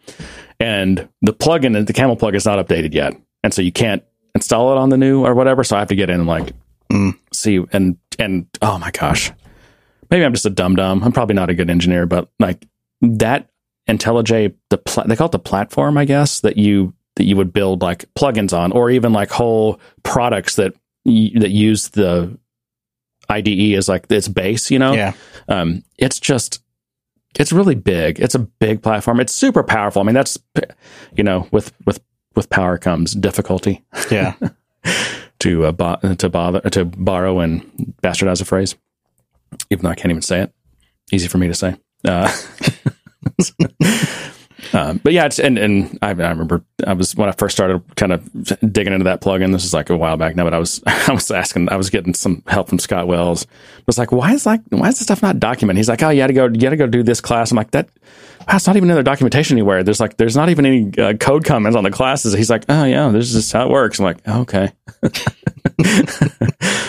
and the plugin, the Camel plug is not updated yet, and so you can't install it on the new or whatever. So I have to get in and like Mm. see and and oh my gosh, maybe I'm just a dumb dum. I'm probably not a good engineer, but like that IntelliJ, the pla- they call it the platform, I guess that you that you would build like plugins on, or even like whole products that that use the IDE is like its base. You know, Yeah. um, it's just it's really big. It's a big platform. It's super powerful. I mean, that's you know, with with with power comes difficulty Yeah. to uh, bo- to bother to borrow and bastardize a phrase, even though I can't even say it. Easy for me to say. Uh, um, but yeah, it's, and and I, I remember I was when I first started kind of digging into that plugin. This is like a while back now, but I was I was asking, I was getting some help from Scott Wells. I was like, why is like why is this stuff not documented? He's like, oh, you had to go, you had to go do this class. I'm like, that it's not even in their documentation anywhere. There's like there's not even any uh, code comments on the classes. He's like, oh yeah, this is how it works. I'm like, oh, okay.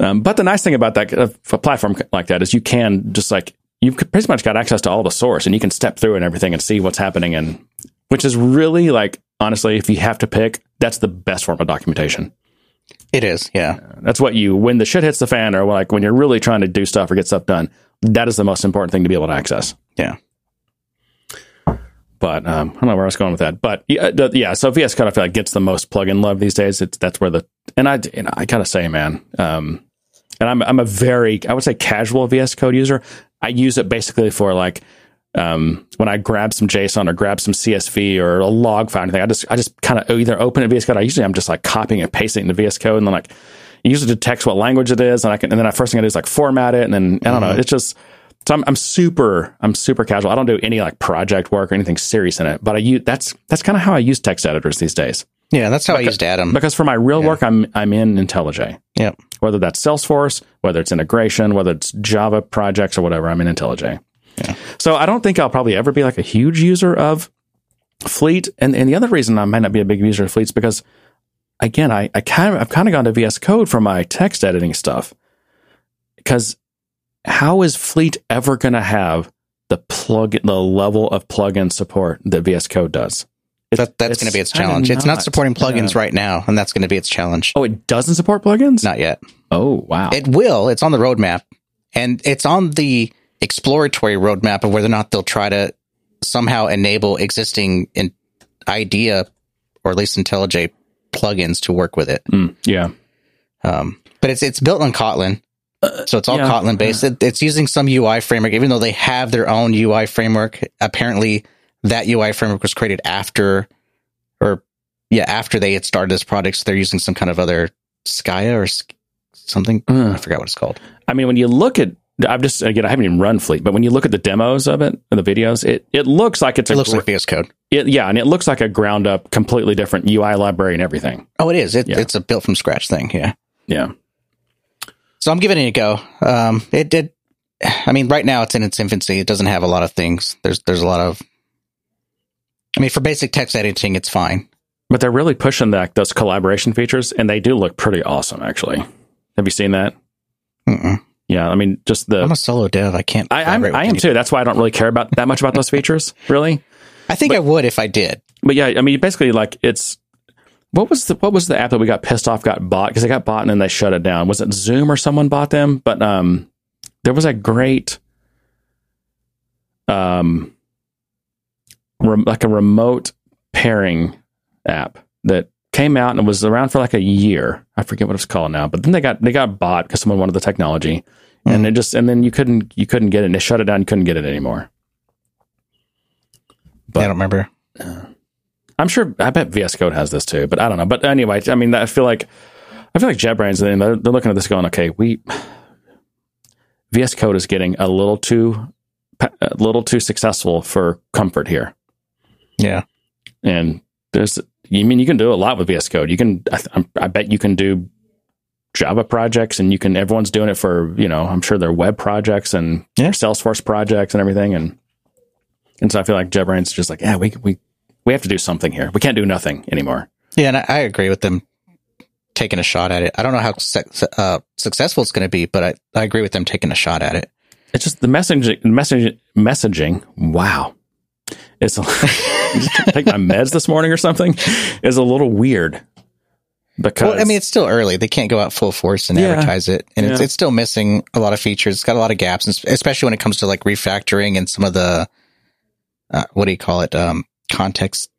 Um, but the nice thing about that uh, a platform like that is you can just like you've pretty much got access to all the source and you can step through and everything and see what's happening and which is really like honestly if you have to pick that's the best form of documentation It is. Yeah. that's what you when the shit hits the fan or like when you're really trying to do stuff or get stuff done that is the most important thing to be able to access Yeah. but um, I don't know where I was going with that. But yeah, the, yeah. So VS Code I feel like gets the most plugin love these days. It's that's where the and I know, I gotta say, man, um, and I'm I'm a very I would say casual VS Code user. I use it basically for like um, when I grab some JSON or grab some CSV or a log file or anything. I just I just kind of either open a VS Code. I usually I'm just like copying and pasting into VS Code and then like it usually detects what language it is and I can and then the first thing I do is like format it and then I don't know. It's just so I'm, I'm super I'm super casual. I don't do any like project work or anything serious in it. But I use that's that's kind of how I use text editors these days. Yeah. That's how I Because- used Atom. Because for my real work, I'm I'm in IntelliJ. Yep. Whether that's Salesforce, whether it's integration, whether it's Java projects or whatever, I'm in IntelliJ. Yeah. So I don't think I'll probably ever be like a huge user of Fleet. And and the other reason I might not be a big user of Fleet is because again, I, I kind of I've kind of gone to VS Code for my text editing stuff. Because how is Fleet ever going to have the plug the level of plugin support that VS Code does? That, that's going to be its challenge. It's not supporting plugins Yeah. right now, and that's going to be its challenge. Oh, it doesn't support plugins? Not yet. Oh, wow. It will. It's on the roadmap, and it's on the exploratory roadmap of whether or not they'll try to somehow enable existing in IDEA or at least IntelliJ plugins to work with it. Mm, yeah. Um, but it's it's built on Kotlin, so it's all yeah. Kotlin based. It, it's using some UI framework, even though they have their own UI framework. Apparently, that UI framework was created after, or yeah, after they had started this project. So they're using some kind of other Skia or something. Mm. I forgot what it's called. I mean, when you look at, I've just again, I haven't even run Fleet, but when you look at the demos of it and the videos, it it looks like it's It a looks gr- like VS Code. it, yeah, and it looks like a ground up, completely different UI library and everything. Oh, it is. It, Yeah. It's a built from scratch thing. Yeah. Yeah, So I'm giving it a go. Um, it did. I mean, right now it's in its infancy. It doesn't have a lot of things. There's there's a lot of. I mean, for basic text editing, it's fine. but they're really pushing that those collaboration features, and they do look pretty awesome. Actually, have you seen that? Mm-mm. Yeah, I mean, just the I'm a solo dev. I can't. I, I'm, I am too. That's why I don't really care about that much about those features, really. I think I would if I did. But yeah, I mean, basically, like it's what was the what was the app that we got pissed off got bought because they got bought and then they shut it down. Was it Zoom or someone bought them? But um, there was a great um, rem- like a remote pairing app that came out and was around for like a year. I forget what it's called now, but then they got they got bought because someone wanted the technology, hmm. and it just and then you couldn't you couldn't get it. and They shut it down. You couldn't get it anymore. I don't remember. Uh, I'm sure. I bet VS Code has this too, but I don't know. But anyway, I mean, I feel like I feel like JetBrains. They're, they're looking at this, going, "Okay, we VS Code is getting a little too a little too successful for comfort here." Yeah. And there's, you mean you can do a lot with VS Code. You can, I, I'm- bet you can do Java projects, and you can. Everyone's doing it for you know. I'm sure they're web projects and Yeah. Salesforce projects and everything, and and so I feel like JetBrains is just like, yeah, we we we have to do something here. We can't do nothing anymore. Yeah, and I, I agree with them taking a shot at it. I don't know how uh, successful it's going to be, but I, I agree with them taking a shot at it. It's just the messaging, messaging, messaging. Wow, it's take my meds this morning or something. Is a little weird because Well, I mean, it's still early. They can't go out full force and Yeah. advertise it, and it's Yeah. it's still missing a lot of features. It's got a lot of gaps, especially when it comes to like refactoring and some of the uh, what do you call it? Um, context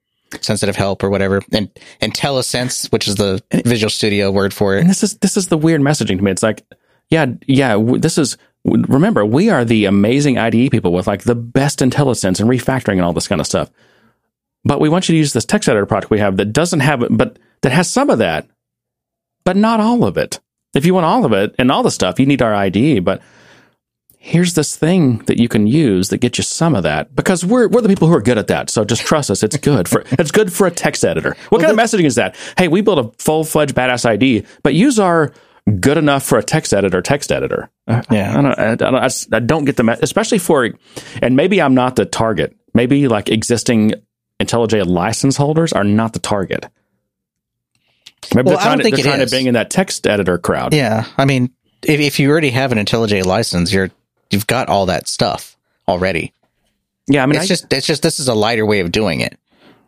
sensitive help or whatever, and IntelliSense, which is the Visual Studio word for it. and this is this is the weird messaging to me. It's like, yeah, yeah, w- this is. Remember, we are the amazing IDE people with like the best IntelliSense and refactoring and all this kind of stuff. But we want you to use this text editor product we have that doesn't have it, but that has some of that, but not all of it. If you want all of it and all the stuff, you need our IDE. But here's this thing that you can use that gets you some of that because we're we're the people who are good at that. So just trust us. It's good for it's good for a text editor. What kind of messaging is that? Hey, we built a full fledged badass ID, but use our good enough for a text editor text editor. Uh, Yeah. I don't, I, don't, I I don't get the me- especially for and maybe I'm not the target. Maybe like existing IntelliJ license holders are not the target. Maybe Well, they're I trying, don't to, think they're trying is. to bring in that text editor crowd. Yeah, I mean, if, if you already have an IntelliJ license, you're you've got all that stuff already. Yeah, I mean, it's I- just it's just this is a lighter way of doing it,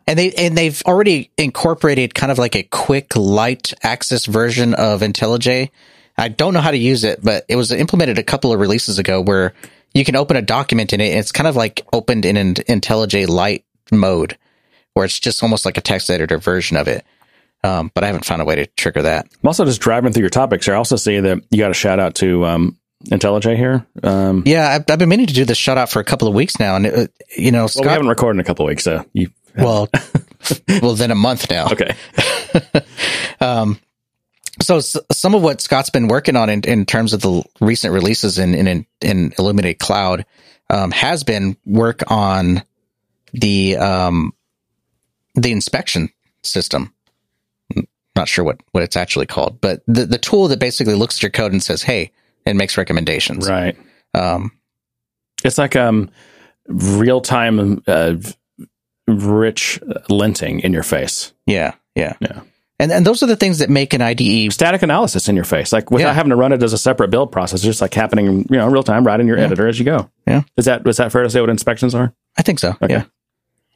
and they and they've already incorporated kind of like a quick light access version of IntelliJ. I don't know how to use it, but it was implemented a couple of releases ago where you can open a document in it. And it's kind of like opened in an IntelliJ Light mode, where it's just almost like a text editor version of it. Um, but I haven't found a way to trigger that. I'm also just driving through your topics here. I also see that you got a shout out to um, IntelliJ here. Um, Yeah, I've, I've been meaning to do this shout out for a couple of weeks now, and it, you know, well, we haven't recorded in a couple of weeks, so you. Well, well, then a month now. Okay. Um, so s- some of what Scott's been working on in, in terms of the recent releases in in, in Illuminated Cloud um, has been work on the um, the inspection system. I'm Not sure what what it's actually called, but the the tool that basically looks at your code and says, "Hey," and makes recommendations. Right. Um, It's like um, real time, uh, rich linting in your face. yeah, yeah, Yeah. And and those are the things that make an IDE Static analysis in your face, like without Yeah. having to run it as a separate build process, just like happening, you know, real time, right in your Yeah. editor as you go. Yeah. Is that is that fair to say what inspections are? I think so. Okay. Yeah.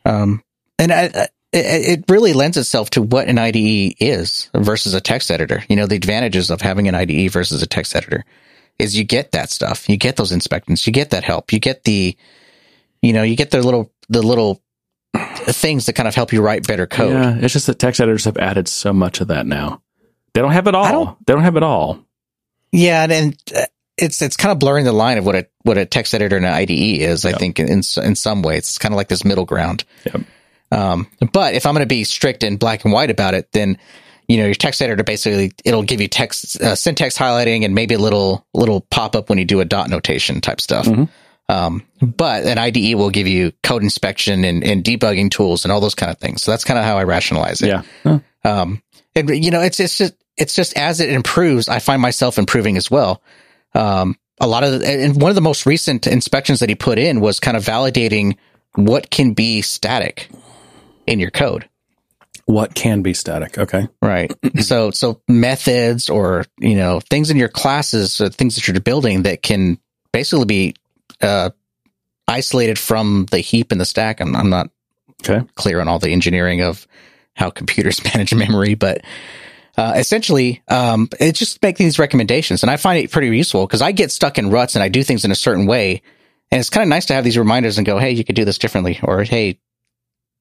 Um, and I, I, it it really lends itself to what an IDE is versus a text editor. You know, the advantages of having an IDE versus a text editor is you get that stuff. You get those inspections. You get that help. You get the, you know, you get the little, the little things that kind of help you write better code. Yeah, it's just that text editors have added so much of that now. They don't have it all. don't- they don't have it all. Yeah, and, and uh, it's it's kind of blurring the line of what a what a text editor and an IDE is. I think in in some ways it's kind of like this middle ground. Yep. Um, but if I'm going to be strict and black and white about it, then you know your text editor basically it'll give you text uh, syntax highlighting and maybe a little little pop up when you do a dot notation type stuff. Um, but an IDE will give you code inspection and, and debugging tools and all those kind of things. So that's kind of how I rationalize it. Yeah. Huh. Um, and you know, it's it's just it's just as it improves, I find myself improving as well. Um, a lot of the, and one of the most recent inspections that he put in was kind of validating what can be static in your code. What can be static? Okay. Right. so so methods or you know things in your classes, or things that you're building that can basically be uh, isolated from the heap and the stack. I'm, I'm not Okay. clear on all the engineering of how computers manage memory, but uh, essentially, um, it just make these recommendations, and I find it pretty useful because I get stuck in ruts and I do things in a certain way, and it's kind of nice to have these reminders and go, "Hey, you could do this differently," or "Hey,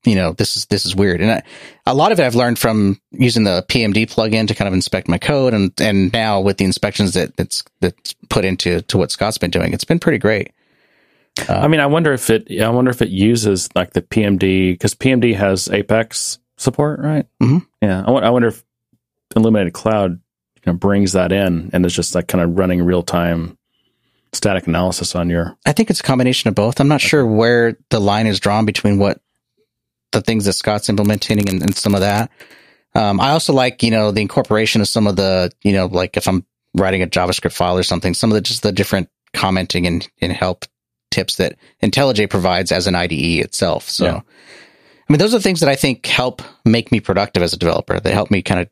you know, this is this is weird." And I, a lot of it I've learned from using the PMD plugin to kind of inspect my code, and and now with the inspections that that's that's put into to what Scott's been doing, it's been pretty great. I mean, I wonder if it. I wonder if it uses like the PMD because PMD has Apex support, right? Mhm. Yeah. I, wonder if Illuminated Cloud you know, brings that in and is just like kind of running real time static analysis on your. I think it's a combination of both. I'm not sure where the line is drawn between what the things that Scott's implementing and, and some of that. Um, I also like, you know, the incorporation of some of the, you know, like if I'm writing a JavaScript file or something, some of the just the different commenting and, and help tips that IntelliJ provides as an IDE itself. So, Yeah. I mean, those are things that I think help make me productive as a developer. They help me kind of,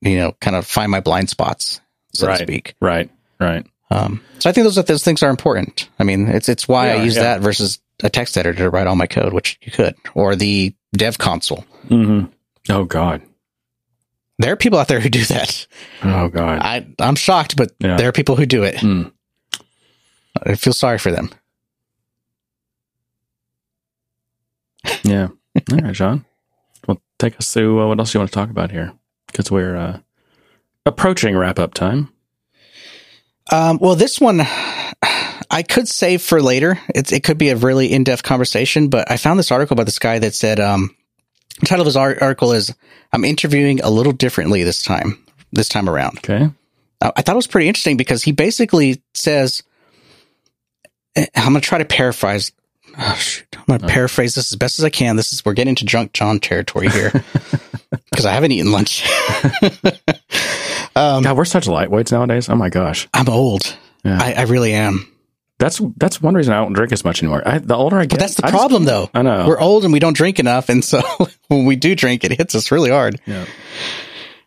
you know, kind of find my blind spots, so right. to speak. Right. Right. Um, so I think those are, those things are important. I mean, it's it's why I use yeah. that versus a text editor to write all my code, which you could, or the dev console. hmm Oh God. There are people out there who do that. Oh God. I I'm shocked, but Yeah. there are people who do it. Hmm. I feel sorry for them. Yeah. All right, John. Well, take us through uh, what else you want to talk about here because we're uh, approaching wrap up time. Um, well, this one I could save for later. It's, it could be a really in depth conversation, but I found this article by this guy that said, um, the title of his article is "I'm interviewing a little differently this time. This time around." Okay. Uh, I thought it was pretty interesting because he basically says, eh, "I'm going to try to paraphrase." Oh, shoot. I'm going to paraphrase this as best as I can. This is we're getting into drunk John territory here because I haven't eaten lunch. um, God, we're such lightweights nowadays. Oh my gosh. I'm old. Yeah. I, I really am. That's that's one reason I don't drink as much anymore. I, the older I get, But that's the I just- problem, though. I know. We're old and we don't drink enough, and so when we do drink, it hits us really hard. Yeah.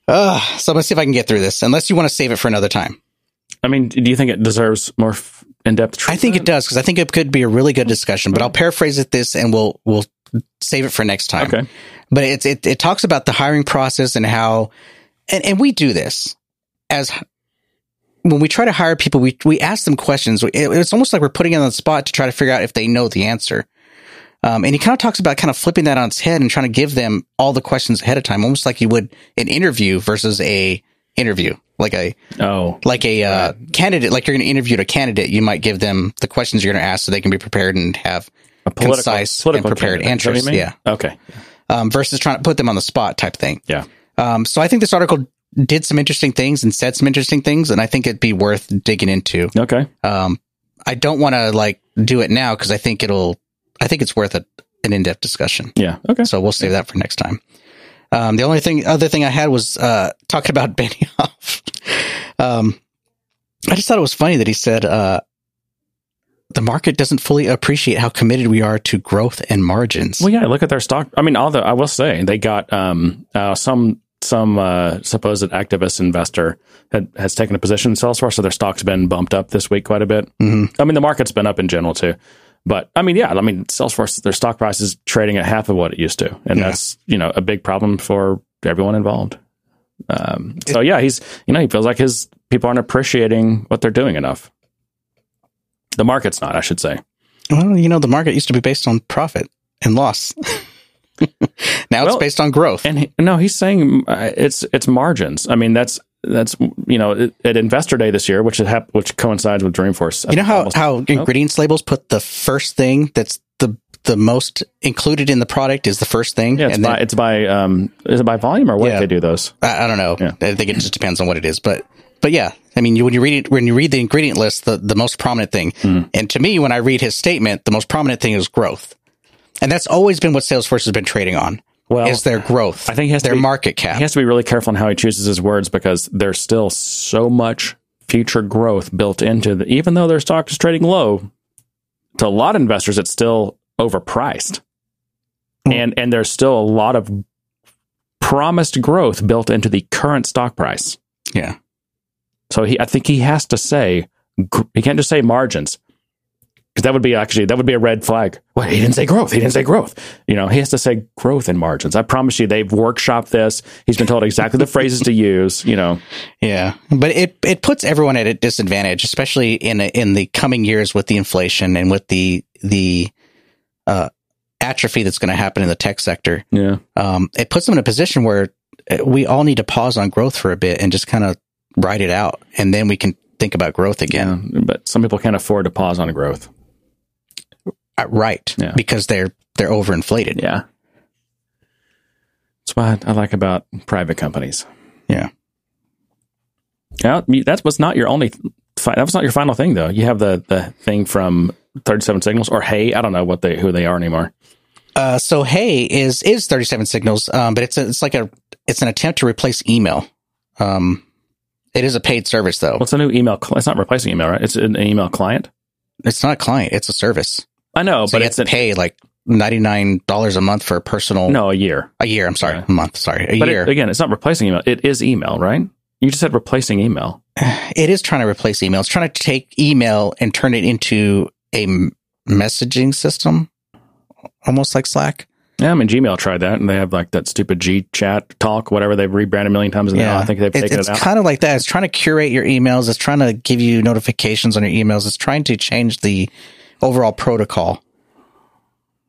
Uh, so gonna see if I can get through this. Unless you want to save it for another time. I mean, do you think it deserves more f- in depth? I think it does because I think it could be a really good discussion. But I'll paraphrase it this, and we'll we'll save it for next time. Okay. But it's it it talks about the hiring process and how, and and we do this as when we try to hire people, we we ask them questions. It- it's almost like we're putting them on the spot to try to figure out if they know the answer. Um, and he kind of talks about kind of flipping that on its head and trying to give them all the questions ahead of time, almost like you would an interview versus a interview, like a Oh, like a uh, candidate, like you're going to interview a candidate. You might give them the questions you're going to ask so they can be prepared and have a political, concise political and prepared candidate, is that what answers. Yeah, Okay. um, versus trying to put them on the spot type thing. Yeah. Um, so I think this article did some interesting things and said some interesting things, and I think it'd be worth digging into. Okay. Um, I don't want to like do it now because I think it'll. I think it's worth a, an in depth discussion. Yeah. Okay. So we'll save that for next time. Um, the only thing, other thing I had was uh, talking about Benioff. um, I just thought it was funny that he said uh, the market doesn't fully appreciate how committed we are to growth and margins. Well, yeah. Look at their stock. I mean, all the I will say they got um uh, some some uh, supposed activist investor had, has taken a position in Salesforce, so their stock's been bumped up this week quite a bit. Mhm. I mean, the market's been up in general too. But I mean, yeah, I mean, Salesforce, their stock price is trading at half of what it used to, and Yeah. that's you know a big problem for everyone involved. Um, so yeah, he's you know he feels like his people aren't appreciating what they're doing enough. The market's not, I should say. Well, you know, the market used to be based on profit and loss. now it's based on growth. And he, no, he's saying uh, it's it's margins. I mean, that's that's you know at Investor Day this year, which hap- which coincides with Dreamforce. You know how how Oh. ingredients labels put the first thing that's the the most included in the product is the first thing. Yeah, it's and by then- it's by um is it by volume or what Yeah. they do those? I, I don't know. Yeah. I think it just depends on what it is, but but yeah, I mean, you, when you read it, when you read the ingredient list, the the most prominent thing, Mm-hmm. and to me, when I read his statement, the most prominent thing is growth, and that's always been what Salesforce has been trading on. Well, is their growth? I think he has to their be- market cap. He has to be really careful on how he chooses his words because there's still so much future growth built into the even though their stock is trading low, to a lot of investors it's still overpriced. Hmm. And and there's still a lot of promised growth built into the current stock price. yeah, So he I think he has to say he can't just say margins. Because that would be actually that would be a red flag. Well, he didn't say growth. He didn't say growth. You know, he has to say growth and margins. I promise you, they've workshopped this. He's been told exactly the phrases to use. You know, yeah, but it it puts everyone at a disadvantage, especially in a, in the coming years with the inflation and with the the uh, atrophy that's going to happen in the tech sector. yeah, um, it puts them in a position where uh, we all need to pause on growth for a bit and just kind of ride it out, and then we can think about growth again. yeah. But some people can't afford to pause on growth. Uh, right? Yeah. Because they're they're overinflated. Yeah, that's what I like about private companies. Yeah. Yeah, that was not your only. fi- That was not your final thing, though. You have the the thing from Thirty Seven Signals or Hey, I don't know what they who they are anymore. Uh, so Hey is is thirty seven signals, um, but it's a, it's like a it's an attempt to replace email. Um, it is a paid service though. What's a new email? Cl- it's not replacing email, right? It's an email client. It's not a client; it's a service. I know, So but you it's have to pay like ninety nine dollars a month for a personal. no a year. a year. I'm sorry, Yeah. a month. Sorry, a But year. it, again, it's not replacing email. It is email, right? You just said replacing email. it is trying to replace email. It's trying to take email and turn it into a m- messaging system, almost like Slack. Yeah, I mean Gmail tried that, and they have like that stupid G Chat Talk, whatever they've rebranded a million times, and now I think they've It- taken it's it out. It's kind of like that. It's trying to curate your emails. It's trying to give you notifications on your emails. It's trying to change the overall protocol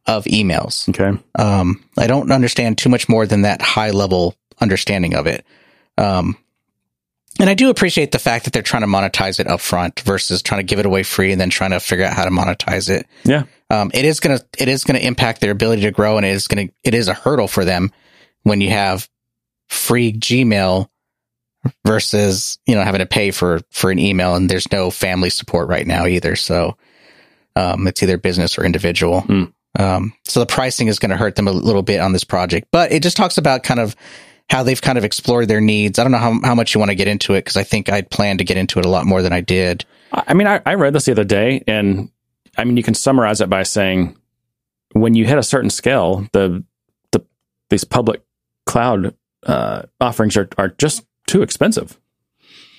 of emails. okay, Um, I don't understand too much more than that high level understanding of it. Um, and I do appreciate the fact that they're trying to monetize it up front versus trying to give it away free and then trying to figure out how to monetize it. yeah, Um, it is gonna it is gonna impact their ability to grow, and it is gonna it is a hurdle for them when you have free Gmail versus you know having to pay for for an email, and there's no family support right now either. So um, it's either business or individual. Hmm. Um, so the pricing is going to hurt them a little bit on this project, but it just talks about kind of how they've kind of explored their needs. I don't know how, how much you want to get into it because I think I'd planned to get into it a lot more than I did. I I mean, I, I read this the other day, and I mean, you can summarize it by saying when you hit a certain scale, the the these public cloud uh, offerings are are just too expensive,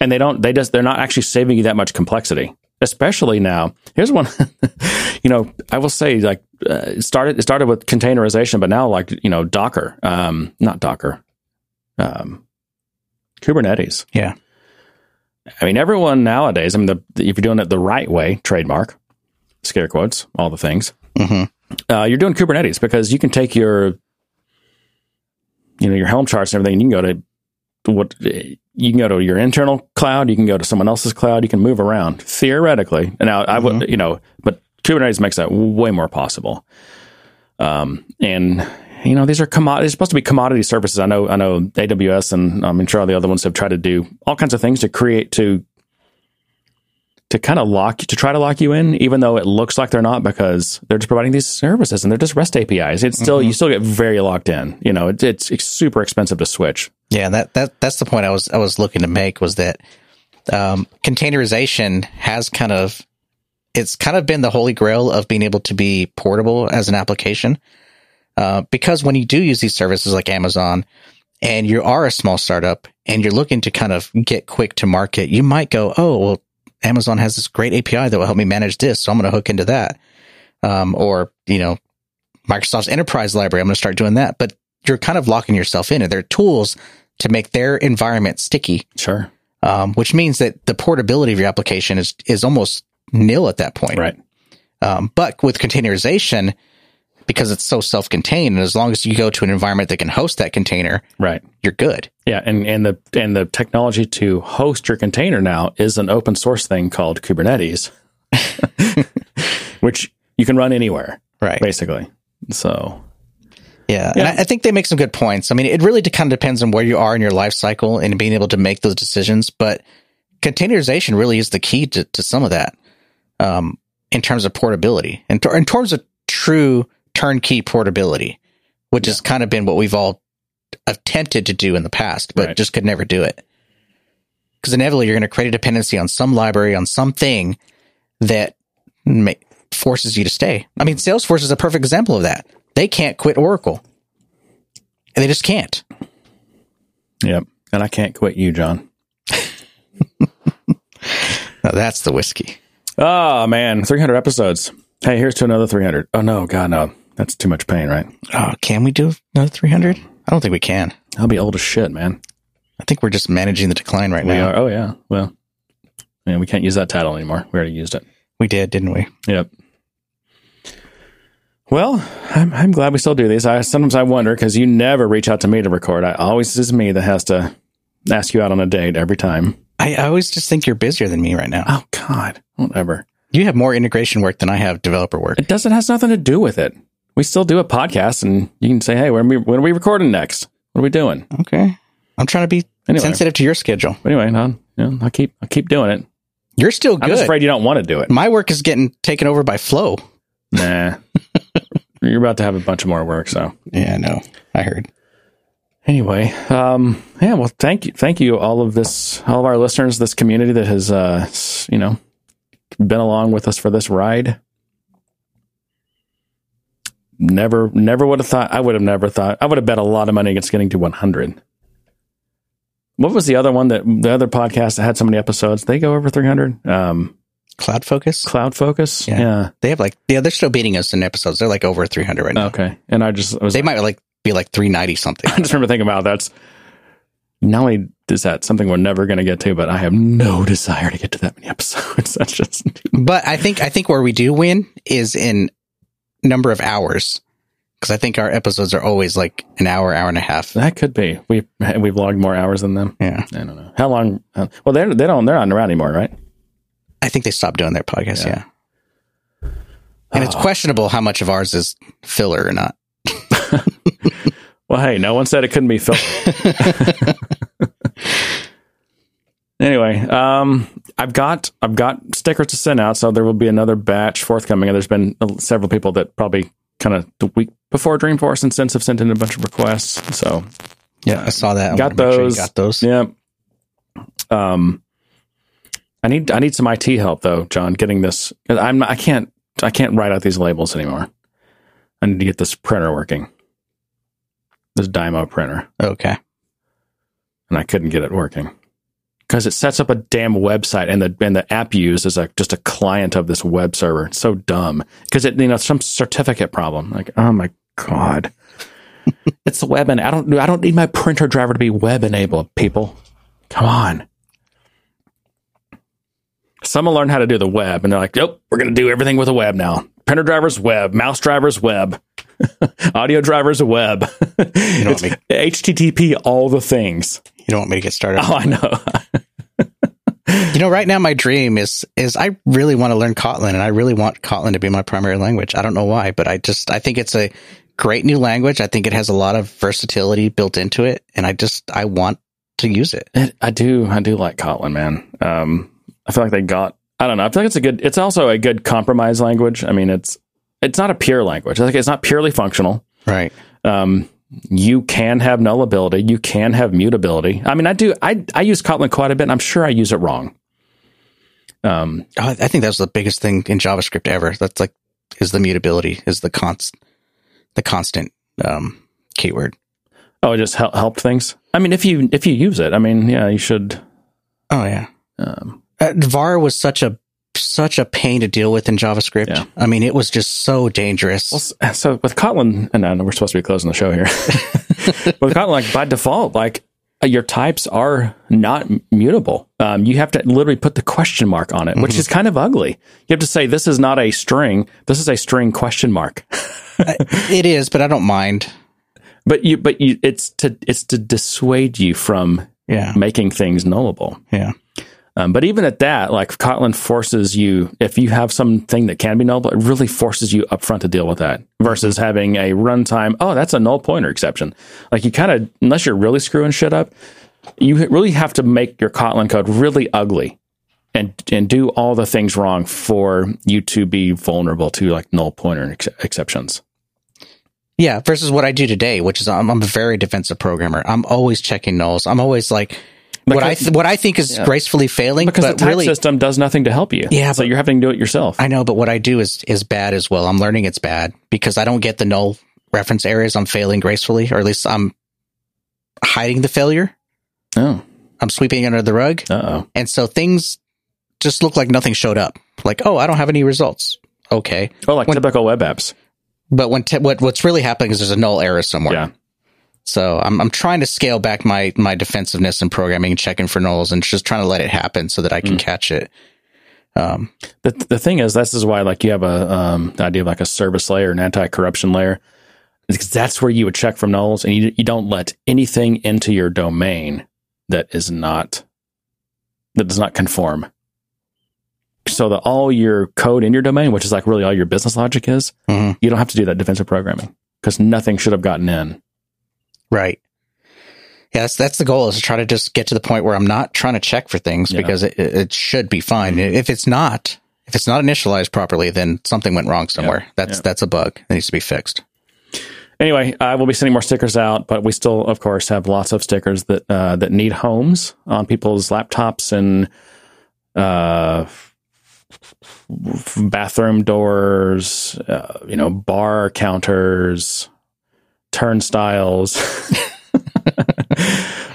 and they don't they just they're not actually saving you that much complexity. Especially now, here's one. you know, I will say like uh, it started it started with containerization, but now like you know Docker, um, not Docker, um, Kubernetes. Yeah. I mean, everyone nowadays, I mean, the, if you're doing it the right way, trademark, scare quotes, all the things, hmm uh, you're doing Kubernetes because you can take your, you know, your Helm charts and everything, and you can go to what you can go to your internal cloud, you can go to someone else's cloud, you can move around theoretically. And now I would, you know, but Kubernetes makes that way more possible. Um, and you know, these are commodities. Supposed to be commodity services. I know, I know AWS and um, I'm sure all the other ones have tried to do all kinds of things to create to to kind of lock to try to lock you in, even though it looks like they're not because they're just providing these services and they're just REST APIs. It's still you still get very locked in. You know, it, it's, it's super expensive to switch. Yeah, that that that's the point I was I was looking to make was that um, containerization has kind of it's kind of been the holy grail of being able to be portable as an application. Uh, because when you do use these services like Amazon and you are a small startup and you're looking to kind of get quick to market, you might go, oh, well, Amazon has this great API that will help me manage this. So I'm going to hook into that. Um, or, you know, Microsoft's enterprise library, I'm going to start doing that. But you're kind of locking yourself in and there are tools to make their environment sticky. Sure. Um, which means that the portability of your application is, is almost nil at that point. Right. Um, but with containerization, because it's so self-contained. And as long as you go to an environment that can host that container, Right. you're good. Yeah, and, and the and the technology to host your container now is an open source thing called Kubernetes, which you can run anywhere, Right. basically. So Yeah. Yeah. And I, I think they make some good points. I mean, it really kind of depends on where you are in your life cycle and being able to make those decisions. But containerization really is the key to, to some of that um, in terms of portability and in terms of true turnkey portability, which has kind of been what we've all attempted to do in the past, but Right. just could never do it. Because inevitably you're going to create a dependency on some library, on something that ma- forces you to stay. I mean, Salesforce is a perfect example of that. They can't quit Oracle. And they just can't. Yep. And I can't quit you, John. Now that's the whiskey. Oh man, 300 episodes. Hey, here's to another 300. Oh no, God no, that's too much pain, right? Oh, can we do another 300? I don't think we can. I'll be old as shit, man. I think we're just managing the decline right We now. are. Oh yeah. Well, yeah, we can't use that title anymore. We already used it. We did, didn't we? Yep. Well, I'm, I'm glad we still do these. I sometimes I wonder because you never reach out to me to record. I always is me that has to ask you out on a date every time. I, I always just think you're busier than me right now. Oh God, whatever. You have more integration work than I have developer work. It doesn't has nothing to do with it. We still do a podcast, and you can say, "Hey, when are we when are we recording next? What are we doing?" Okay. I'm trying to be Anyway. sensitive to your schedule. But anyway, you know, I keep I keep doing it. You're still good. I'm just afraid you don't want to do it. My work is getting taken over by Flow. Nah, you're about to have a bunch of more work. So Yeah, I know. I heard. anyway, um, yeah. Well, thank you, thank you, all of this, all of our listeners, this community that has, uh, you know, been along with us for this ride. Never, never would have thought. I would have never thought. I would have bet a lot of money against getting to 100. What was the other one that the other podcast that had so many episodes? They go over 300. Um, Cloud Focus? Cloud Focus. Yeah. yeah. They have like, yeah, they're still beating us in episodes. They're like over 300 right now. Okay. And I just I was They might like be like 390 something. I just remember thinking about that's not only is that something we're never going to get to, but I have no desire to get to that many episodes. That's just But I think I think where we do win is in number of hours because I think our episodes are always like an hour, hour and a half. that could be we we've logged more hours than them. Yeah, I don't know how long. Uh, well, they they don't they're not around anymore, right? I think they stopped doing their podcast. Yeah. Yeah, and it's questionable how much of ours is filler or not. Well, hey, no one said it couldn't be filler. anyway, um, I've got I've got stickers to send out, so there will be another batch forthcoming. And there's been uh, several people that probably kind of the week before Dreamforce and since have sent in a bunch of requests. So Yeah, I saw that. Got make sure those. got those. Yeah. Um, I need I need some IT help though, John. Getting this, I'm I can't I can't write out these labels anymore. I need to get this printer working. This Dymo printer, Okay. and I couldn't get it working because it sets up a damn website, and the and the app used is a just a client of this web server. It's so dumb because it you know some certificate problem. Like oh my god. it's the web, and I don't. I don't need my printer driver to be web enabled. People, come on. Someone learned how to do the web, and they're like, "Yep, we're going to do everything with a web now. Printer drivers web, mouse drivers web, audio drivers web, don't it's want HTTP, all the things." You don't want me to get started. Oh, I know. You know, right now my dream is is I really want to learn Kotlin, and I really want Kotlin to be my primary language. I don't know why, but I just I think it's a great new language. I think it has a lot of versatility built into it, and I just I want to use it. It, I do. I do like Kotlin, man. Um, I feel like they got. I don't know. I feel like it's a good. It's also a good compromise language. I mean, it's it's not a pure language. Like it's not purely functional. Right. Um, you can have nullability. You can have mutability. I mean, I do. I I use Kotlin quite a bit. and I'm sure I use it wrong. Um, Oh, I think that's the biggest thing in JavaScript ever. That's like is the mutability, is the const the constant um keyword. oh, it just hel- helped things. I mean, if you if you use it, I mean, yeah, you should. Oh yeah. Um, var was such a such a pain to deal with in JavaScript. Yeah. I mean, it was just so dangerous. Well, so with Kotlin, and I know we're supposed to be closing the show here. with Kotlin, like by default, like uh, your types are not mutable. Um, you have to literally put the question mark on it, which Mhm. is kind of ugly. You have to say this is not a string. This is a string question mark. it is, but I don't mind. But you, but you, it's to it's to dissuade you from Yeah. making things nullable. Yeah. Um, but even at that, like Kotlin forces you, if you have something that can be nullable, it really forces you upfront to deal with that versus having a runtime. Oh, that's a null pointer exception. Like you kind of, unless you're really screwing shit up, you really have to make your Kotlin code really ugly and and do all the things wrong for you to be vulnerable to like null pointer ex- exceptions. Yeah, versus what I do today, which is I'm, I'm a very defensive programmer. I'm always checking nulls. I'm always like what I th- what I think is Yeah. gracefully failing, Because the type really, system does nothing to help you. Yeah, so but- you're having to do it yourself. I know. But what I do is is bad as well. I'm learning it's bad because I don't get the null reference areas. I'm failing gracefully, or at least I'm hiding the failure. Oh, I'm sweeping under the rug, uh oh. and so things just look like nothing showed up. Like, oh, I don't have any results. Okay, Oh, like typical web apps. but when te- what what's really happening is there's a null error somewhere. Yeah. So I'm I'm trying to scale back my my defensiveness in programming and checking for nulls and just trying to let it happen so that I Mm. can catch it. Um, The, the thing is, this is why like you have a um, the idea of like a service layer, an anti corruption layer, because that's where you would check for nulls, and you you don't let anything into your domain that is not that does not conform. So that all your code in your domain, which is like really all your business logic is, Mhm. you don't have to do that defensive programming because nothing should have gotten in. Right. Yeah, that's that's the goal is to try to just get to the point where I'm not trying to check for things Yeah. because it, it should be fine. If it's not, if it's not initialized properly, then something went wrong somewhere. That's yeah. that's a bug that needs to be fixed. Anyway, I will be sending more stickers out, but we still, of course, have lots of stickers that uh, that need homes on people's laptops and uh, bathroom doors, uh, you know, bar counters, turnstiles.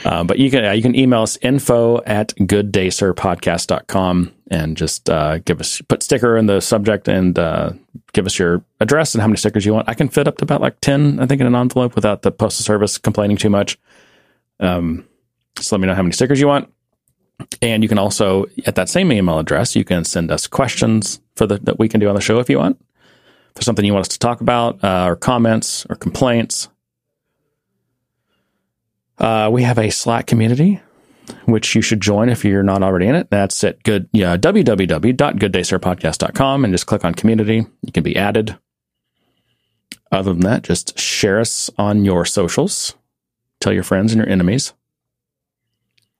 uh, but you can uh, you can email us info at gooddaysirpodcast.com and just uh, give us put sticker in the subject and uh, give us your address and how many stickers you want. I can fit up to about like ten, I think, in an envelope without the postal service complaining too much. Um, let me know how many stickers you want. And you can also, at that same email address, you can send us questions for the that we can do on the show if you want. For something you want us to talk about, uh, or comments or complaints. Uh, we have a Slack community, which you should join if you're not already in it. That's at good yeah, www.gooddaysirpodcast.com and just click on community. You can be added. Other than that, just share us on your socials. Tell your friends and your enemies.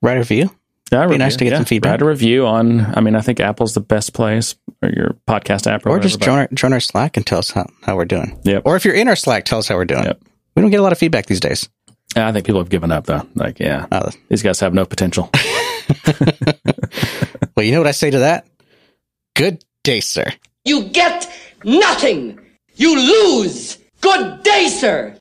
Write a review. Yeah, would Be nice to get some feedback. Write a review on. I mean, I think Apple's the best place or your podcast app, or, Or whatever, just join our, join our Slack and tell us how, how we're doing. Yep. Or if you're in our Slack, tell us how we're doing. Yep. We don't get a lot of feedback these days. I think people have given up though. Like, yeah, Oh, these guys have no potential. well, you know what I say to that? Good day, sir. You get nothing. You lose. Good day, sir.